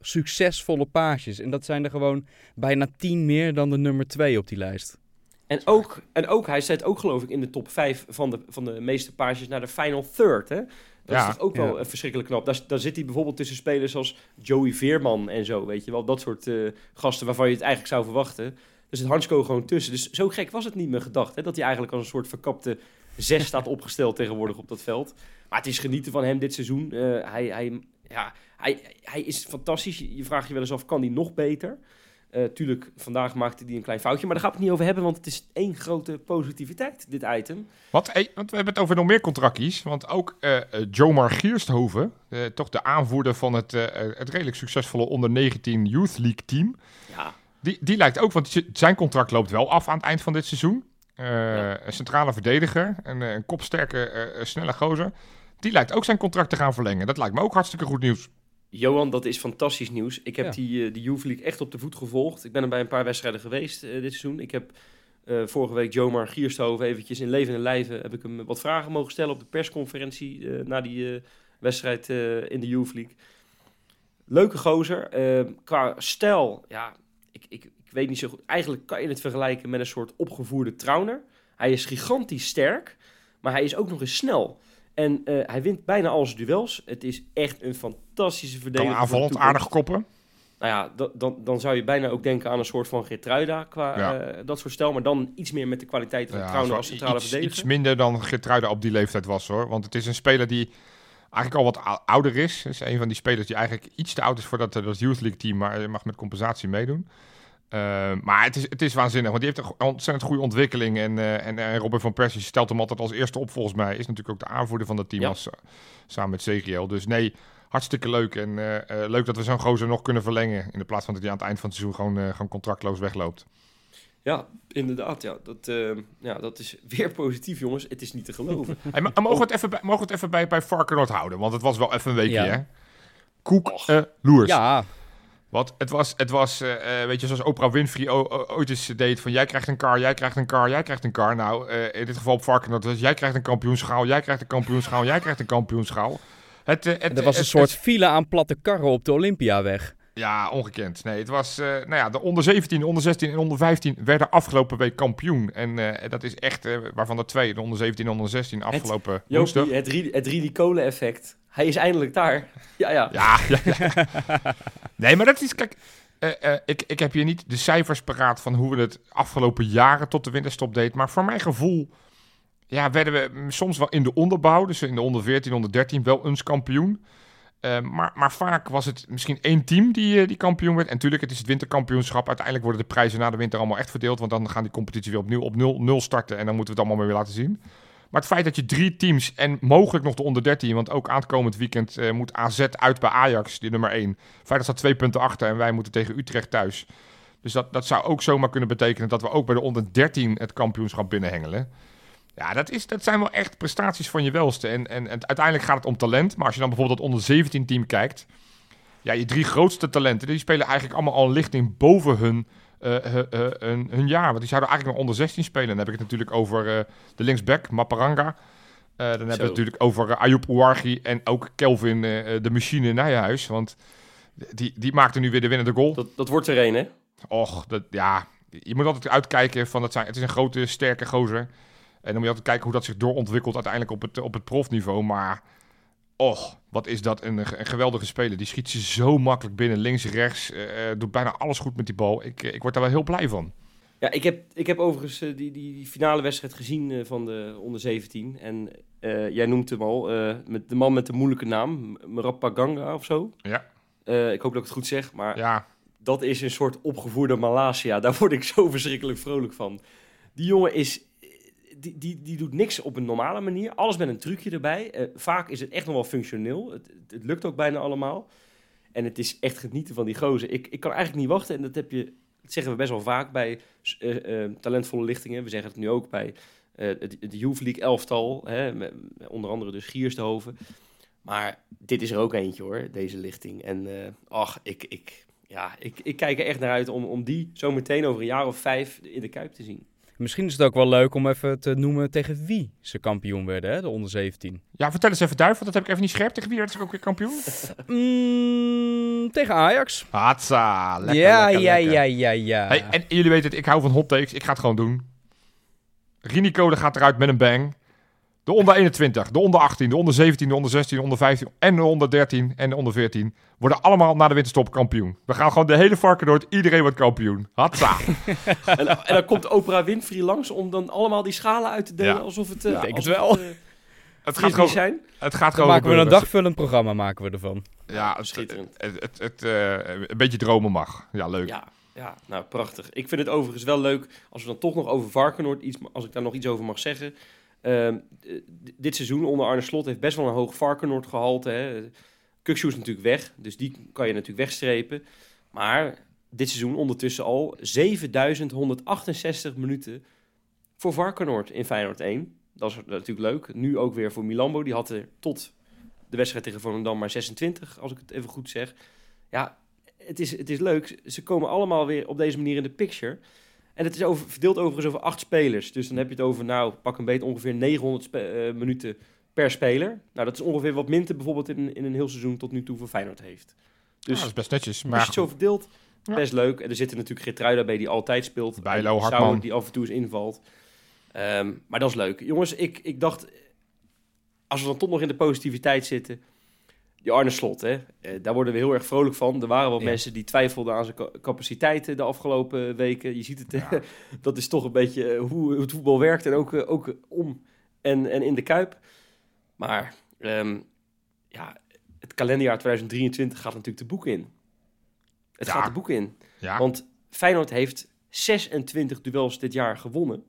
S2: succesvolle paasjes. En dat zijn er gewoon bijna 10 meer dan de nummer 2 op die lijst.
S1: En ook, en ook, hij zit ook geloof ik in de top 5 van de, van de meeste paasjes naar de final third. Hè? Dat
S3: Ja,
S1: is toch ook wel
S2: ja.
S1: eh, verschrikkelijk knap. Daar, daar zit hij bijvoorbeeld tussen spelers als Joey Veerman en zo, weet je wel. Dat soort eh, gasten waarvan je het eigenlijk zou verwachten. Er zit Hansko gewoon tussen. Dus zo gek was het niet meer gedacht, hè? Dat hij eigenlijk als een soort verkapte zes staat opgesteld tegenwoordig op dat veld. Maar het is genieten van hem dit seizoen. Eh, hij, hij, ja, hij, hij is fantastisch. Je vraagt je wel eens af, kan hij nog beter? Eh, tuurlijk, vandaag maakte hij een klein foutje, maar daar gaan we het niet over hebben, want het is één grote positiviteit, dit item.
S3: Want, hey, want we hebben het over nog meer contractjes. Want ook eh eh, Jomar Giersthoven, eh, toch de aanvoerder van het, eh, het redelijk succesvolle onder 19 Youth League team.
S1: Ja,
S3: Die, die lijkt ook, want zijn contract loopt wel af aan het eind van dit seizoen. Eh, Een centrale verdediger, een, eh, een kopsterke, eh, snelle gozer. Die lijkt ook zijn contract te gaan verlengen. Dat lijkt me ook hartstikke goed nieuws.
S1: Johan, dat is fantastisch nieuws. Ik heb
S2: Ja.
S1: die, eh, die League echt op de voet gevolgd. Ik ben er bij een paar wedstrijden geweest dit seizoen. Ik heb vorige week Jomar Giersthoven eventjes in levende lijven... heb ik hem wat vragen mogen stellen op de persconferentie... na die wedstrijd in de Youth League. Leuke gozer. Qua stijl, ja, ik, ik, ik weet niet zo goed. Eigenlijk kan je het vergelijken met een soort opgevoerde Trauner. Hij is gigantisch sterk, maar hij is ook nog eens snel. En eh, hij wint bijna al zijn duels. Het is echt een fantastische
S3: Kan
S1: verdediger. de
S3: aanvallend aardig koppen.
S1: Nou ja, da- dan, dan zou je bijna ook denken aan een soort van Gertruida qua
S3: Ja.
S1: eh, dat soort stijl. Maar dan iets meer met de kwaliteit van
S3: Ja,
S1: Trauner
S3: zo
S1: als centrale
S3: iets,
S1: verdediger.
S3: iets minder dan Gertruida op die leeftijd was hoor. Want het is een speler die eigenlijk al wat ou- ouder is. Is een van die spelers die eigenlijk iets te oud is voor dat, eh, dat Youth League team. Maar hij mag met compensatie meedoen. Eh, maar het is, het is waanzinnig, want die heeft een ontzettend goede ontwikkeling. En, eh, en, en Robin van Persie stelt hem altijd als eerste op volgens mij. Is natuurlijk ook de aanvoerder van dat team
S1: Ja.
S3: als, eh, samen met CGL. Dus nee, hartstikke leuk. En eh, eh, leuk dat we zo'n gozer nog kunnen verlengen. In de plaats van dat hij aan het eind van het seizoen gewoon, eh, gewoon contractloos wegloopt.
S1: Ja, inderdaad. Ja. Dat, eh, ja, dat is weer positief, jongens. Het is niet te geloven.
S3: Hey, maar mogen we het even bij, mogen we het even bij, bij Varkenoord houden? Want het was wel even een weekje,
S2: Ja.
S3: hè? Koek Loers.
S2: Ja,
S3: Want het was, het was eh, eh, weet je, zoals Oprah Winfrey ooit eens deed van jij krijgt een car, jij krijgt een car, jij krijgt een car. Nou, eh, in dit geval op Varkenoord, was jij krijgt een kampioenschaal, jij krijgt een kampioenschaal, jij krijgt een kampioenschaal. Het, het,
S2: Er was een
S3: het-
S2: soort file aan platte karren op de Olympiaweg.
S3: Ja, ongekend. Nee, het was, eh, nou ja, de onder 17, de onder 16 en onder 15 werden afgelopen week kampioen. En eh, dat is echt, eh, waarvan de twee, de onder 17 en onder 16 afgelopen woensdag.
S1: Jopie, het, Rie- het Kolen effect. Hij is eindelijk daar. Ja, ja.
S3: Ja, ja, ja. Nee, maar dat is, kijk, ik, ik heb hier niet de cijfers paraat van hoe we het afgelopen jaren tot de winterstop deed. Maar voor mijn gevoel, ja, werden we soms wel in de onderbouw, dus in de onder 14, onder 13, wel eens kampioen. Eh, maar, maar vaak was het misschien één team die, eh, die kampioen werd. En natuurlijk, het is het winterkampioenschap. Uiteindelijk worden de prijzen na de winter allemaal echt verdeeld. Want dan gaan die competitie weer opnieuw op nul, nul starten. En dan moeten we het allemaal weer laten zien. Maar het feit dat je drie teams en mogelijk nog de onder 13, want ook aankomend weekend eh, moet AZ uit bij Ajax, die nummer 1. Het feit dat staat twee punten achter en wij moeten tegen Utrecht thuis. Dus dat, dat zou ook zomaar kunnen betekenen dat we ook bij de onder 13 het kampioenschap binnenhengelen. Ja, dat, is, dat zijn wel echt prestaties van je welste. En, en, en uiteindelijk gaat het om talent. Maar als je dan bijvoorbeeld het onder 17 team kijkt. Ja, je drie grootste talenten, die spelen eigenlijk allemaal al een lichting boven hun, eh, hun, eh, hun, hun jaar. Want die zouden eigenlijk nog onder 16 spelen. Dan heb ik het natuurlijk over eh, de linksback, Maparanga. Eh, dan hebben we het natuurlijk over Ayoub Ouarghi en ook Kelvin, eh, eh, de machine Nijhuis. Want die, die maakte nu weer de winnende goal.
S1: Dat, dat wordt er een, hè?
S3: Och, dat, ja, je moet altijd uitkijken van dat zijn, het is een grote, sterke gozer. En moet je altijd kijken hoe dat zich doorontwikkelt uiteindelijk op het, op het profniveau. Maar, och, wat is dat een, een geweldige speler. Die schiet ze zo makkelijk binnen, links, rechts. eh, eh, doet bijna alles goed met die bal. Ik, eh, ik word daar wel heel blij van.
S1: Ja, ik heb, ik heb overigens die, die, die finale wedstrijd gezien van de onder 17. En jij noemt hem al, met de man met de moeilijke naam, Marapaganga of zo.
S3: Ja.
S1: Ik hoop dat ik het goed zeg, maar
S3: Ja,
S1: dat is een soort opgevoerde Malasia. Daar word ik zo verschrikkelijk vrolijk van. Die jongen is, die, die, doet niks op een normale manier. Alles met een trucje erbij. Eh, vaak is het echt nog wel functioneel. Het, het, lukt ook bijna allemaal. En het is echt genieten van die gozer. Ik, ik kan eigenlijk niet wachten. En dat heb je, zeggen we best wel vaak bij eh, eh, talentvolle lichtingen. We zeggen het nu ook bij het, het Youth elftal. Hè, onder andere dus Giershoven. Maar dit is er ook eentje hoor, deze lichting. En ach, ik, ik, ja, ik, ik kijk er echt naar uit om, om die zo meteen over een jaar of vijf in de Kuip te zien.
S2: Misschien is het ook wel leuk om even te noemen tegen wie ze kampioen werden, hè, de onder 17.
S3: ja vertel eens even duif, want dat heb ik even niet scherp. Tegen wie werd ze ook weer kampioen?
S2: Mm, tegen Ajax.
S3: Hatsa, lekker,
S2: ja,
S3: lekker,
S2: ja,
S3: lekker.
S2: ja, ja, ja,
S3: Hey, en jullie weten het, ik hou van hot takes. Ik ga het gewoon doen. Rinnicode gaat eruit met een bang. De onder 21, de onder 18, de onder 17, de onder 16, de onder 15 en de onder 13 en de onder 14 worden allemaal na de winterstop kampioen. We gaan gewoon de hele varken door. Iedereen wordt kampioen. Hatsa.
S1: en, en dan komt Oprah Winfrey langs om dan allemaal die schalen uit te delen
S3: Ja.
S1: alsof het, eh
S2: denk het wel.
S1: Het, eh,
S3: het gaat gewoon,
S1: zijn.
S3: het gaat
S2: Dan
S3: gewoon
S2: maken we een dagvullend programma maken we ervan.
S3: Ja,
S1: Schitterend.
S3: het, het, het, eh, een beetje dromen mag. Ja, leuk.
S1: Ja, ja, nou prachtig. Ik vind het overigens wel leuk als we dan toch nog over Varkenoord, iets, als ik daar nog iets over mag zeggen. Ehm, eh, dit seizoen onder Arne Slot heeft best wel een hoog Varkenoord gehalte. Hè. Kukshoe is natuurlijk weg, dus die kan je natuurlijk wegstrepen. Maar dit seizoen ondertussen al 7168 minuten voor Varkenoord in Feyenoord 1. Dat is natuurlijk leuk. Nu ook weer voor Milambo. Die had er tot de wedstrijd tegen Volendam maar 26, als ik het even goed zeg. Ja, het is, het is leuk. Ze komen allemaal weer op deze manier in de picture. En het is over, verdeeld overigens over acht spelers. Dus dan heb je het over, nou, pak een beet ongeveer 900 spe- eh, minuten per speler. Nou, dat is ongeveer wat Minte bijvoorbeeld in, in een heel seizoen tot nu toe voor Feyenoord heeft.
S3: Ja,
S1: Dus
S3: dat is best netjes.
S1: als je
S3: Maar
S1: het zo verdeelt,
S3: Ja.
S1: best leuk. En er zitten natuurlijk Geertruida bij die altijd speelt.
S3: Bijlo, Hartman.
S1: Sauer die af en toe eens invalt. Ehm, maar dat is leuk. Jongens, ik, ik dacht, als we dan toch nog in de positiviteit zitten... Die Arne Slot, hè, eh, daar worden we heel erg vrolijk van. Er waren wel
S2: Ja.
S1: mensen die twijfelden aan zijn ca- capaciteiten de afgelopen weken. Je ziet het,
S3: Ja.
S1: dat is toch een beetje eh, hoe, het voetbal werkt. En ook, eh, ook om en, en in de Kuip. Maar ehm, ja, het kalenderjaar 2023 gaat natuurlijk de boeken in. Het
S3: Ja.
S1: gaat de boeken in. Want Feyenoord heeft 26 duels dit jaar gewonnen.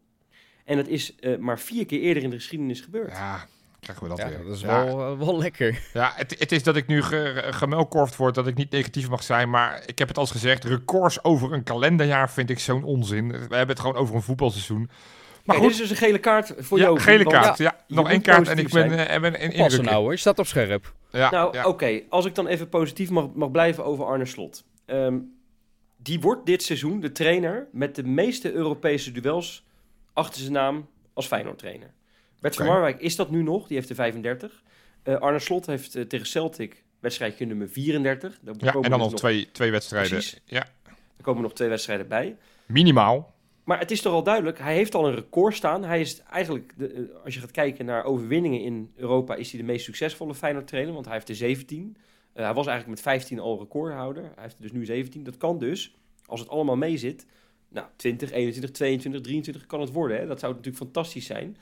S1: En het is maar vier keer eerder in de geschiedenis gebeurd.
S3: ja, krijgen we dat
S2: Ja,
S3: weer.
S2: dat is
S3: Ja.
S2: wel, eh, wel lekker.
S3: Ja, het, het is dat ik nu ge, gemelkorfd word, dat ik niet negatief mag zijn. Maar ik heb het al eens gezegd, records over een kalenderjaar vind ik zo'n onzin. We hebben het gewoon over een voetbalseizoen. Maar goed,
S1: dit is dus een gele kaart voor
S3: ja,
S1: jou.
S3: gele kaart. Ja, nog één kaart en ik ben, eh, ben in indruk.
S2: nou hoor, je staat op scherp.
S3: Ja,
S1: nou,
S3: ja.
S1: oké. Als ik dan even positief mag, mag blijven over Arne Slot. Ehm, die wordt dit seizoen de trainer met de meeste Europese duels achter zijn naam als Feyenoord-trainer. Bert van
S3: Oké.
S1: Marwijk is dat nu nog, die heeft de 35. Eh, Arne Slot heeft eh, tegen Celtic wedstrijdje nummer 34. Daar
S3: Ja,
S1: komen
S3: en dan
S1: dus
S3: nog twee, twee wedstrijden.
S1: Precies.
S3: Ja,
S1: Er komen nog twee wedstrijden bij.
S3: minimaal.
S1: Maar het is toch al duidelijk, hij heeft al een record staan. Hij is eigenlijk, de, eh, als je gaat kijken naar overwinningen in Europa, is hij de meest succesvolle Feyenoord-trainer, want hij heeft er 17. Eh, hij was eigenlijk met 15 al recordhouder. Hij heeft er dus nu 17. Dat kan dus, als het allemaal mee zit, nou, 20, 21, 22, 23 kan het worden. Hè? Dat zou natuurlijk fantastisch zijn.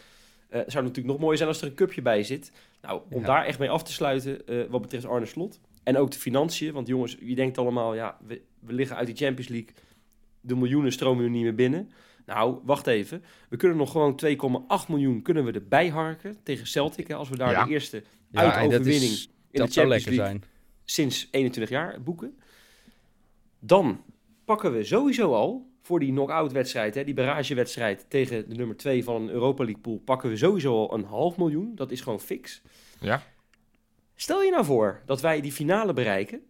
S1: Eh, het zou natuurlijk nog mooier zijn als er een cupje bij zit. Nou, om
S2: Ja.
S1: daar echt mee af te sluiten, eh, wat betreft Arne Slot. En ook de financiën, want jongens, je denkt allemaal, ja, we, we liggen uit die Champions League. De miljoenen stromen nu niet meer binnen. Nou, wacht even. We kunnen nog gewoon 2,8 miljoen kunnen we erbij harken tegen Celtic. Hè, als we daar
S3: Ja.
S1: de eerste
S2: Ja,
S1: uitoverwinning
S2: is,
S1: in
S2: dat
S1: de
S2: zou
S1: Champions
S2: lekker
S1: League
S2: zijn.
S1: sinds 21 jaar boeken. Dan pakken we sowieso al voor die knock-out wedstrijd, hè, die barragewedstrijd tegen de nummer 2 van een Europa League pool, pakken we sowieso al een half miljoen. Dat is gewoon fix.
S3: Ja.
S1: Stel je nou voor dat wij die finale bereiken.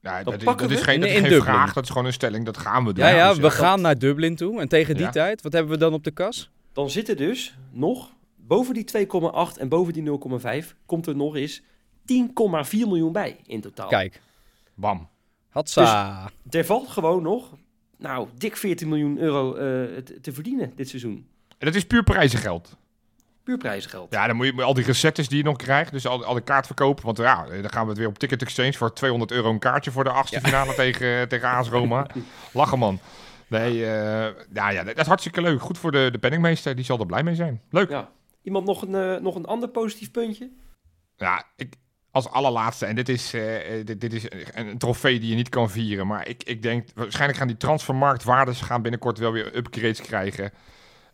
S3: Ja, dat, is,
S1: pakken
S3: dat is
S1: we
S3: geen, dat is geen vraag, dat is gewoon een stelling. Dat gaan we doen.
S2: Ja, ja,
S3: Dus,
S2: we
S1: dat-
S2: gaan naar Dublin toe. En tegen die
S3: Ja.
S2: tijd, wat hebben we dan op de kas?
S1: Dan zitten dus nog boven die 2,8 en boven die 0,5 komt er nog eens 10,4 miljoen bij in totaal.
S2: Kijk,
S3: Bam.
S2: hatsa.
S1: Er valt gewoon nog, nou, dik 14 miljoen euro eh, te, verdienen dit seizoen.
S3: En dat is puur prijzengeld.
S1: Puur prijzengeld.
S3: Ja, dan moet je al die recettes die je nog krijgt, dus al, al de kaartverkoop. Want ja, dan gaan we het weer op Ticket Exchange voor 200 euro een kaartje voor de achtste finale tegen, tegen AS Roma. Lachen man. Nee, eh, ja, ja, dat is hartstikke leuk. Goed voor de, de penningmeester, die zal er blij mee zijn. Leuk.
S1: Ja. Iemand nog een, eh, nog een ander positief puntje?
S3: Ja, ik, als allerlaatste, en dit is, eh, eh, dit, is een, trofee die je niet kan vieren, maar ik, ik denk, waarschijnlijk gaan die transfermarktwaardes gaan binnenkort wel weer upgrades krijgen.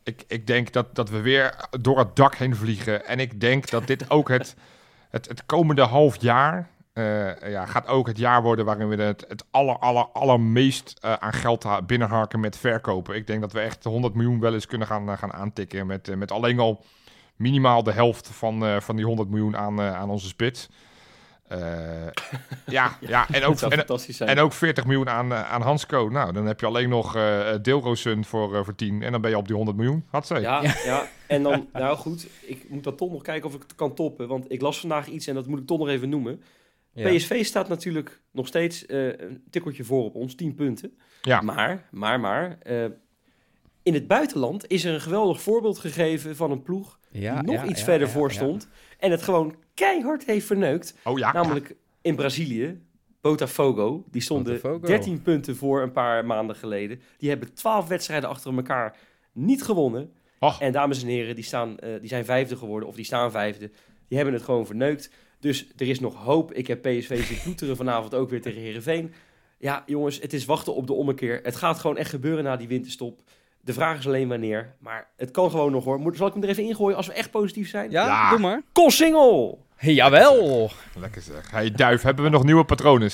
S3: Ik, ik denk dat, dat we weer door het dak heen vliegen. En ik denk dat dit ook het, het, het komende half jaar eh, ja, gaat ook het jaar worden waarin we het, het aller, aller, allermeest aan geld ha- binnenharken met verkopen. Ik denk dat we echt 100 miljoen wel eens kunnen gaan, gaan aantikken met, met alleen al minimaal de helft van, van die 100 miljoen aan, aan onze spits. Eh, ja, ja, en ook,
S1: Dat
S3: en,
S1: fantastisch zijn.
S3: en ook 40 miljoen aan, eh, aan Hansco. Nou, dan heb je alleen nog eh Deelroosun voor, voor 10. En dan ben je op die 100 miljoen. Had ze.
S1: ja, ja, en dan, nou goed, ik moet dan toch nog kijken of ik het kan toppen. Want ik las vandaag iets en dat moet ik toch nog even noemen.
S2: Ja.
S1: PSV staat natuurlijk nog steeds eh, een tikkeltje voor op ons, 10 punten.
S3: Ja.
S1: Maar, maar, maar, eh, in het buitenland is er een geweldig voorbeeld gegeven van een ploeg
S2: Ja,
S1: die nog
S2: ja,
S1: iets
S2: ja,
S1: verder
S2: ja,
S1: voor
S2: ja.
S1: stond. En het gewoon keihard heeft verneukt.
S3: Oh ja.
S1: Namelijk in Brazilië, Botafogo. Die stonden
S2: Botafogo.
S1: 13 punten voor een paar maanden geleden. Die hebben 12 wedstrijden achter elkaar niet gewonnen.
S3: Och.
S1: En dames en heren, die, staan, eh, die zijn vijfde geworden, of die staan vijfde. Die hebben het gewoon verneukt. Dus er is nog hoop. Ik heb PSV zien ploeteren vanavond ook weer tegen Herenveen. Ja, jongens, het is wachten op de ommekeer. Het gaat gewoon echt gebeuren na die winterstop. De vraag is alleen wanneer. Maar het kan gewoon nog hoor. Moet, zal ik hem er even ingooien als we echt positief zijn?
S2: Ja,
S3: Ja.
S2: doe maar.
S1: Koolsingel!
S2: Jawel.
S3: Lekker zeg. Hey Duif, hebben we nog nieuwe patronen?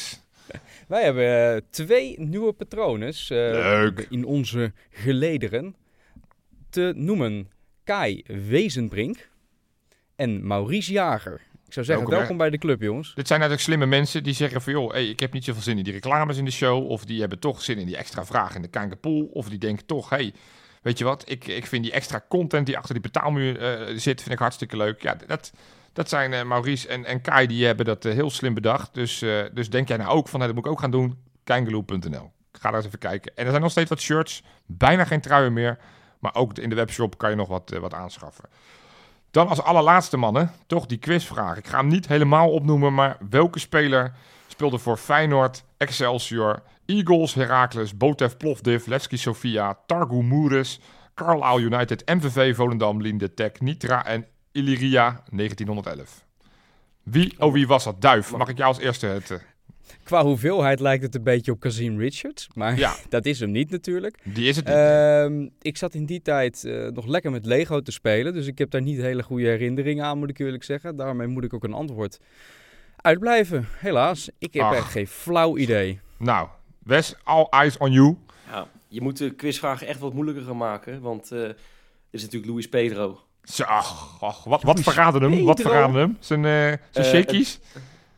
S2: Wij hebben eh, twee nieuwe patronen eh, in onze gelederen. Te noemen Kai Wezenbrink en Maurice Jager. Ik zou zeggen,
S3: Welkom,
S2: welkom bij de club, jongens.
S3: Dit zijn eigenlijk slimme mensen die zeggen van... joh, hey, ik heb niet zoveel zin in die reclames in de show... of die hebben toch zin in die extra vraag in de Kankerpool... of die denken toch, hey, weet je wat... ik, ik vind die extra content die achter die betaalmuur eh, zit... vind ik hartstikke leuk. Ja, dat, dat zijn eh, Maurice en, en Kai, die hebben dat eh, heel slim bedacht. Dus, eh, dus denk jij nou ook van, hey, dat moet ik ook gaan doen? Kangaloo.nl. Ga daar eens even kijken. En er zijn nog steeds wat shirts, bijna geen truien meer... maar ook in de webshop kan je nog wat, wat aanschaffen. Dan als allerlaatste mannen, toch die quizvraag. Ik ga hem niet helemaal opnoemen, maar welke speler speelde voor Feyenoord, Excelsior, Eagles, Heracles, Botev Plovdiv, Levski Sofia, Targu Moeres, Carlisle United, MVV, Volendam, Linde, Tech, Nitra en Illyria 1911. Wie, oh wie was dat? Duif. Mag ik jou als eerste het... eh,
S2: Qua hoeveelheid lijkt het een beetje op Kazim Richards. Maar
S3: Ja.
S2: dat is hem niet natuurlijk.
S3: die is het niet.
S2: Ehm, ik zat in die tijd eh, nog lekker met Lego te spelen. Dus ik heb daar niet hele goede herinneringen aan, moet ik eerlijk zeggen. Daarmee moet ik ook een antwoord uitblijven. Helaas, ik heb
S3: Ach.
S2: echt geen flauw idee.
S3: Nou, Wes, all eyes on you.
S1: Ja, je moet de quizvragen echt wat moeilijker gaan maken. Want eh dit is natuurlijk Luis Pedro.
S3: Zo, ach, ach, wat, wat verraden hem? Wat verraden hem? Zijn, eh zijn
S1: Eh,
S3: shakies?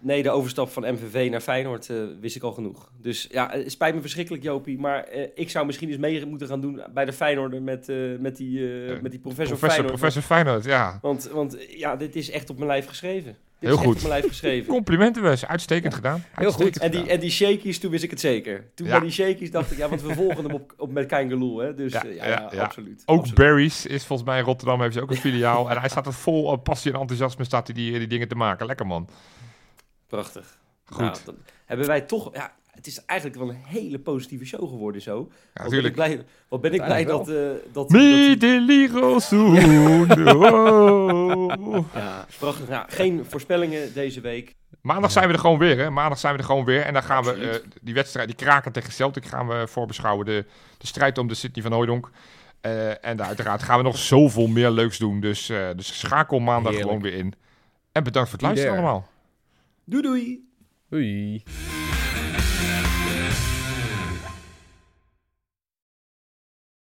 S1: Nee, de overstap van MVV naar Feyenoord eh, wist ik al genoeg. Dus ja, het spijt me verschrikkelijk, Jopie. Maar ik zou misschien eens mee moeten gaan doen bij de Feyenoorder met, met, die, met die professor,
S3: Professor,
S1: Feyenoord.
S3: professor Feyenoord, ja.
S1: Want, want ja, dit is echt op mijn lijf geschreven. Dit
S3: Heel
S1: is
S3: goed.
S1: echt op mijn lijf geschreven.
S3: Complimenten, Wes. Uitstekend gedaan. Uitstekend
S1: En die,
S3: gedaan.
S1: en die shakies, toen wist ik het zeker. Toen
S3: Ja.
S1: bij die shakies dacht ik, ja, want we volgen hem op, op met Kein hè. Dus
S3: Ja,
S1: eh, ja,
S3: ja.
S1: absoluut.
S3: Ook
S1: absoluut.
S3: Barry's is volgens mij in Rotterdam, heeft ze ook een filiaal. en hij staat er vol eh, passie en enthousiasme staat hij die, die dingen te maken. Lekker man.
S1: Prachtig.
S3: Goed.
S1: Nou, dan hebben wij toch... Ja, het is eigenlijk wel een hele positieve show geworden zo.
S3: Ja,
S1: Wat ben ik
S3: natuurlijk.
S1: blij, wat ben ik blij dat... Eh dat, dat
S3: soon.
S1: ja, prachtig. Ja, geen voorspellingen deze week.
S3: Maandag zijn we er gewoon weer, hè? Maandag zijn we er gewoon weer. En dan gaan we eh, die wedstrijd, die kraken tegen Celtic, gaan we voorbeschouwen. De, de strijd om de Sydney van Hooijdonk. Eh, en uiteraard gaan we nog zoveel meer leuks doen. Dus, eh, dus schakel maandag
S2: Heerlijk.
S3: gewoon weer in. En bedankt voor het luisteren allemaal.
S1: Doei doei!
S2: Oei.